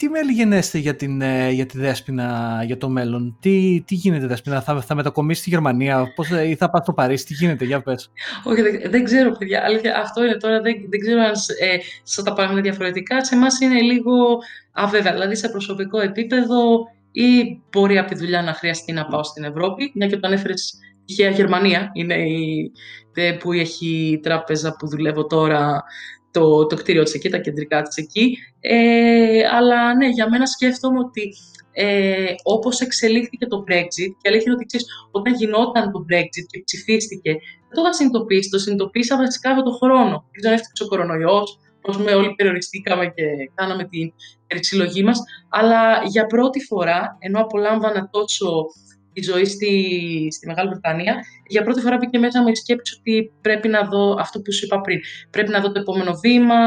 τι μέλη γενέστε για, την, ε, για τη Δέσποινα για το μέλλον; Τι, τι γίνεται Δέσποινα, θα, θα μετακομίσει στη Γερμανία; Πώς, ή θα πάει στο Παρίσι, τι γίνεται, για πες. Όχι, δεν, δεν ξέρω παιδιά, αλήθεια, αυτό είναι τώρα, δεν, δεν ξέρω αν ε, σας τα πάμε διαφορετικά. Σε εμάς είναι λίγο αβέβαια, δηλαδή σε προσωπικό επίπεδο ή μπορεί από τη δουλειά να χρειαστεί να πάω στην Ευρώπη, μια και το ανέφερες τυχαία Γερμανία, είναι η, που έχει τράπεζα που δουλεύω τώρα το, το κτίριο της εκεί, τα κεντρικά της εκεί. Ε, αλλά ναι, για μένα σκέφτομαι ότι ε, όπως εξελίχθηκε το Brexit, και αλήθεια είναι ότι ξέρεις, όταν γινόταν το Brexit και ψηφίστηκε, δεν το είχα συνειδητοποιήσει, το συνειδητοποίησα βασικά με τον χρόνο. Δεν ξέρω έφτιαξε ο κορονοϊός, πώς με όλοι περιοριστήκαμε και κάναμε την περισυλλογή μας, αλλά για πρώτη φορά, ενώ απολάμβανα τόσο τη ζωή στη, στη Μεγάλη Βρετανία, για πρώτη φορά μπήκε μέσα μου η σκέψη ότι πρέπει να δω αυτό που σου είπα πριν. Πρέπει να δω το επόμενο βήμα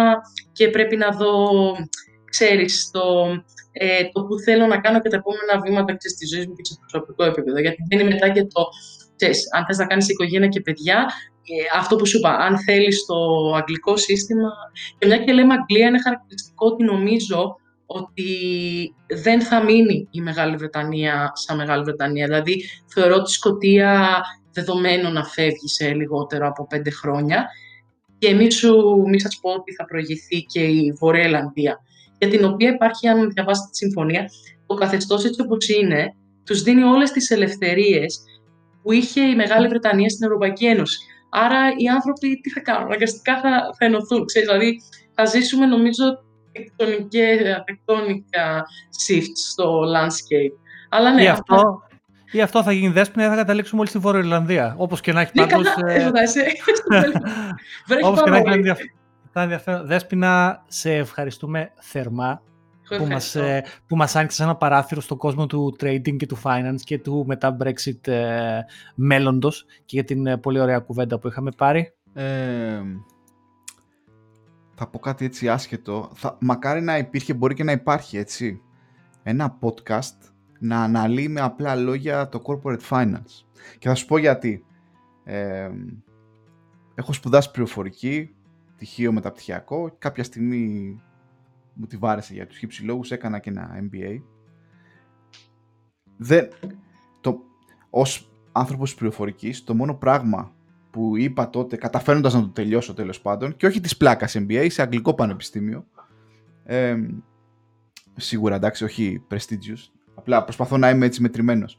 και πρέπει να δω, ξέρεις, το, ε, το που θέλω να κάνω και τα επόμενα βήματα ξέρεις, στη ζωής μου και σε προσωπικό επίπεδο. Γιατί δεν είναι μετά και το, ξέρεις, αν θες να κάνεις οικογένεια και παιδιά, ε, αυτό που σου είπα, αν θέλεις το αγγλικό σύστημα, και μια και λέμε Αγγλία, είναι χαρακτηριστικό ότι νομίζω ότι δεν θα μείνει η Μεγάλη Βρετανία σαν Μεγάλη Βρετανία. Δηλαδή, θεωρώ τη Σκοτία δεδομένο να φεύγει σε λιγότερο από πέντε χρόνια και μη, σου, μη σας πω ότι θα προηγηθεί και η Βορεια Ελλανδία, για την οποία υπάρχει, αν διαβάσετε τη συμφωνία, το καθεστώς έτσι όπως είναι, τους δίνει όλες τις ελευθερίες που είχε η Μεγάλη Βρετανία στην Ευρωπαϊκή Ένωση. Άρα οι άνθρωποι τι θα κάνουν, αναγκαστικά θα, θα ενωθούν. Ξέρεις, δηλαδή θα ζήσουμε νομίζω τεκτονικά shifts στο landscape. Αλλά ναι, ή αυτό, ή αυτό θα γίνει δέσποινα ή θα καταλήξουμε όλοι στη Βόρεια Ιρλανδία. Όπως και να έχει ναι, πάντως... Ναι, καλά, *laughs* Όπως και να έχει ενδιαφέρον. Δέσποινα, σε ευχαριστούμε θερμά που μας, ε, που μας άνοιξες ένα παράθυρο στον κόσμο του trading και του finance και του μετά Brexit ε, μέλλοντος και για την ε, πολύ ωραία κουβέντα που είχαμε πάρει. Ε, θα πω κάτι έτσι άσχετο. Θα, μακάρι να υπήρχε, μπορεί και να υπάρχει έτσι, ένα podcast να αναλύει με απλά λόγια το corporate finance. Και θα σου πω γιατί. Ε, έχω σπουδάσει πληροφορική, πτυχίο μεταπτυχιακό. Κάποια στιγμή μου τη βάρεσε για τους χύψη λόγους, έκανα και ένα MBA. Δεν, το, ως άνθρωπος της πληροφορικής, το μόνο πράγμα που είπα τότε, καταφέροντας να το τελειώσω τέλος πάντων, και όχι της πλάκας MBA, σε αγγλικό πανεπιστήμιο. Ε, σίγουρα εντάξει, όχι prestigious. Απλά προσπαθώ να είμαι έτσι μετρημένος.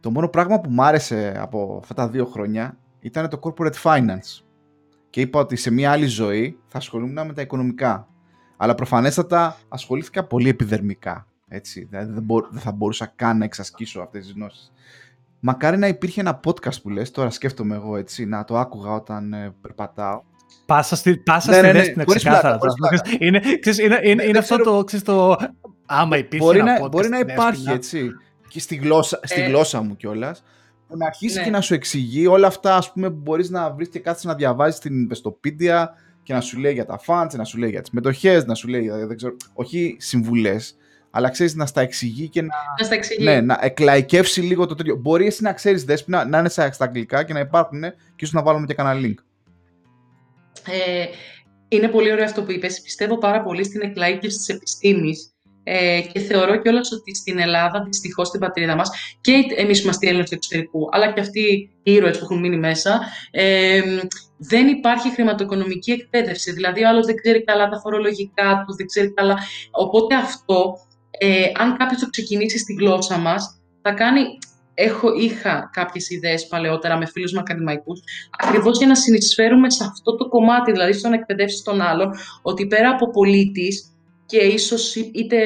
Το μόνο πράγμα που μου άρεσε από αυτά τα δύο χρόνια ήταν το corporate finance. Και είπα ότι σε μια άλλη ζωή θα ασχολούμαι με τα οικονομικά. Αλλά προφανέστατα ασχολήθηκα πολύ επιδερμικά. Έτσι. Δηλαδή δεν, δεν θα μπορούσα καν να εξασκήσω αυτές τις γνώσεις. Μακάρι να υπήρχε ένα podcast που λες, τώρα σκέφτομαι εγώ έτσι, να το άκουγα όταν ε, περπατάω. Πάσα στη, πάσα ναι, στη ναι, ναι, ξεκάθαρα. Είναι, ξέρεις, είναι, είναι, είναι αυτό το, ξέρεις, το... Άμα υπήρχε μπορεί ένα να, podcast Μπορεί να υπάρχει, έτσι, και στη γλώσσα, στη ε, γλώσσα μου κιόλας. που να αρχίσει ναι. και να σου εξηγεί όλα αυτά, ας πούμε, που μπορείς να βρεις και κάθεσαι να διαβάζεις στην Investopedia και να σου λέει για τα funds, να σου λέει για τις μετοχές, να σου λέει, δεν ξέρω, όχι συμβουλές, αλλά ξέρεις να στα εξηγεί και να, να, στα εξηγεί. Ναι, να εκλαϊκεύσει λίγο το τέτοιο. Μπορεί εσύ να ξέρεις δέσπινα να είναι στα αγγλικά και να υπάρχουν και ίσως να βάλουμε και κανένα link. Ε, είναι πολύ ωραίο αυτό που είπες. Πιστεύω πάρα πολύ στην εκλαϊκή της επιστήμης ε, και θεωρώ κιόλας ότι στην Ελλάδα, δυστυχώς στην πατρίδα μας, και εμείς που είμαστε Έλληνες του εξωτερικού, αλλά και αυτοί οι ήρωες που έχουν μείνει μέσα, ε, δεν υπάρχει χρηματοοικονομική εκπαίδευση. Δηλαδή, ο άλλος δεν ξέρει καλά τα φορολογικά του, δεν ξέρει καλά. Οπότε αυτό, ε, αν κάποιος το ξεκινήσει στη γλώσσα μας, θα κάνει. Έχω, είχα κάποιες ιδέες παλαιότερα με φίλους μου ακαδημαϊκούς, ακριβώς για να συνεισφέρουμε σε αυτό το κομμάτι, δηλαδή στο να εκπαιδεύσεις τον άλλον, ότι πέρα από πολίτης, και ίσως είτε,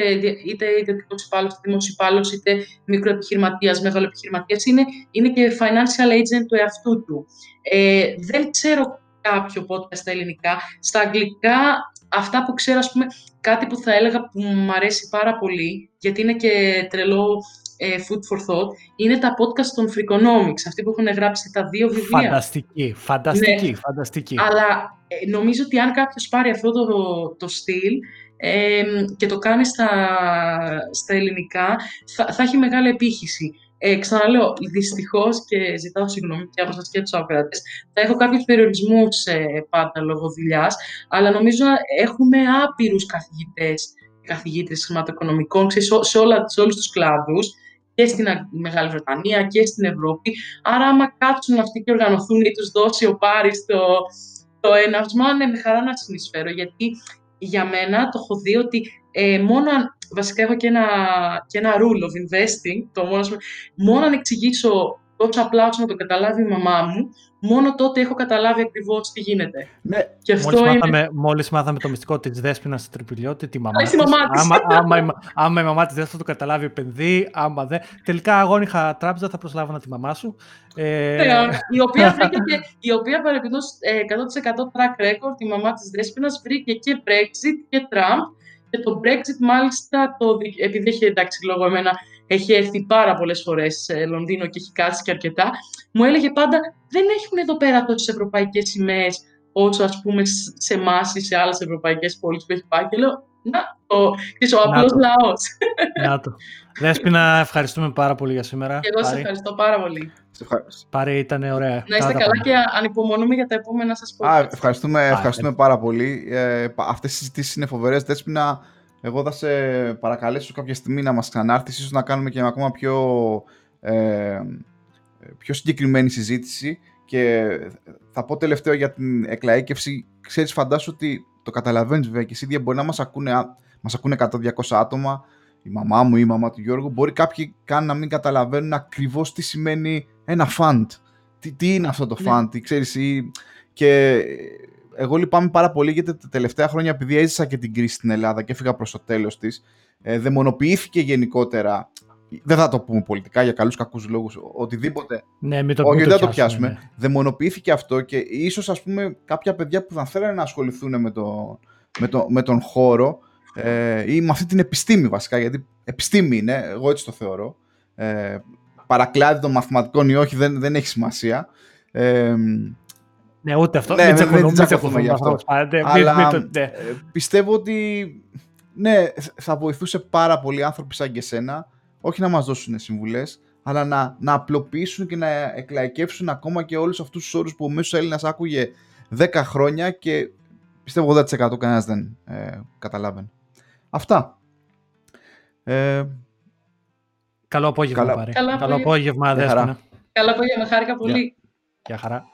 είτε ιδιωτικός υπάλληλος, είτε δημόσιος υπάλληλος, είτε μικροεπιχειρηματίας, μεγάλο επιχειρηματία, είναι, είναι και financial agent του εαυτού του. Ε, δεν ξέρω κάποιο podcast στα ελληνικά. Στα αγγλικά, αυτά που ξέρω, ας πούμε, κάτι που θα έλεγα που μου αρέσει πάρα πολύ, γιατί είναι και τρελό ε, food for thought, είναι τα podcast των Freakonomics, αυτοί που έχουν γράψει τα δύο βιβλία. Φανταστική, φανταστική, ναι. φανταστική. Αλλά ε, νομίζω ότι αν κάποιος πάρει αυτό το, το στυλ, και το κάνει στα, στα ελληνικά, θα, θα έχει μεγάλη επίχυση. Ε, ξαναλέω, δυστυχώς και ζητάω συγγνώμη και από εσά και τους ακράτε, θα έχω κάποιους περιορισμούς ε, πάντα λόγω δουλειάς, αλλά νομίζω έχουμε άπειρους καθηγητές και καθηγήτρε χρηματοοικονομικών σε, σε, όλα, σε όλους τους κλάδους και στην Μεγάλη Βρετανία και στην Ευρώπη. Άρα, άμα κάτσουν αυτοί και οργανωθούν ή τους δώσει ο Πάρης το, το έναυσμα, ναι, με χαρά να συνεισφέρω, γιατί για μένα το έχω δει ότι ε, μόνο αν, βασικά έχω και ένα, και ένα rule of investing, το μόνο, μόνο αν εξηγήσω τόσο απλά όσο να το καταλάβει η μαμά μου, μόνο τότε έχω καταλάβει ακριβώς τι γίνεται. Ναι. Και αυτό μόλις, είναι... μάθαμε, μόλις μάθαμε το μυστικό της Δέσποινα στη Τρυπηλιώτη, τη μαμά της, άμα, άμα, άμα, η μαμά της δεν θα το καταλάβει, επενδύει. Άμα δεν. Τελικά, αγώνι είχα τράπεζα, θα προσλάβω τη μαμά σου. Ε... Ναι, η οποία *laughs* βρήκε και, η οποία 100% track record, η μαμά της Δέσποινα βρήκε και Brexit και Trump. Και το Brexit, μάλιστα, το, επειδή έχει εντάξει λόγω εμένα έχει έρθει πάρα πολλές φορές σε Λονδίνο και έχει κάτσει και αρκετά, μου έλεγε πάντα δεν έχουν εδώ πέρα τόσες ευρωπαϊκές σημαίες όσο ας πούμε σε εμάς ή σε άλλες ευρωπαϊκές πόλεις που έχει πάει. Και λέω, να το, είσαι ο απλός λαός. Να το. Δέσποινα, ευχαριστούμε πάρα πολύ για σήμερα. Και εγώ σε ευχαριστώ πάρα πολύ. Πάρε, ήταν ωραία. Να είστε καλά και ανυπομονούμε για τα επόμενα σας πω. Ευχαριστούμε, ευχαριστούμε πάρα πολύ. Ε, Αυτές οι συζητήσεις είναι φοβερές. Δέσποινα, εγώ θα σε παρακαλέσω κάποια στιγμή να μας ξανάρθεις, ίσως να κάνουμε και ακόμα πιο, ε, πιο συγκεκριμένη συζήτηση και θα πω τελευταίο για την εκλαίκευση. Ξέρεις, φαντάσου ότι το καταλαβαίνεις βέβαια και εσύ ίδια μπορεί να μας ακούνε, μας ακούνε 100-200 άτομα, η μαμά μου ή η μαμά του Γιώργου, μπορεί κάποιοι καν να μην καταλαβαίνουν ακριβώς τι σημαίνει ένα φαντ. Τι, τι είναι αυτό το ναι. φαντ, τι ξέρεις, ή, και εγώ λυπάμαι πάρα πολύ γιατί τα τελευταία χρόνια, επειδή έζησα και την κρίση στην Ελλάδα και έφυγα προς το τέλος της, ε, δαιμονοποιήθηκε γενικότερα. Δεν θα το πούμε πολιτικά για καλούς κακούς λόγους. Οτιδήποτε. Ναι, μην το, Όχι, δεν το πιάσουμε. Ναι. Δαιμονοποιήθηκε αυτό και ίσως ας πούμε κάποια παιδιά που θα θέλανε να ασχοληθούν με, το, με, το, με τον χώρο ε, ή με αυτή την επιστήμη βασικά, γιατί επιστήμη είναι, εγώ έτσι το θεωρώ. Ε, παρακλάδι των μαθηματικών ή όχι δεν, δεν έχει σημασία. Ε, ναι, ούτε αυτό. Ναι, μην μην τσακωθούμε γι' αυτό. Αλλά ναι. πιστεύω ότι ναι, θα βοηθούσε πάρα πολλοί άνθρωποι σαν και εσένα, όχι να μας δώσουν συμβουλές, αλλά να, να απλοποιήσουν και να εκλαϊκεύσουν ακόμα και όλους αυτούς τους όρους που ο μέσος Έλληνας άκουγε 10 χρόνια και πιστεύω 80% κανένας δεν ε, καταλάβαινε. Αυτά. Ε, καλό απόγευμα, καλά... Καλό, καλό απόγευμα, Δέσποινα. Καλό απόγευμα, χάρηκα πολύ. Γεια χαρά.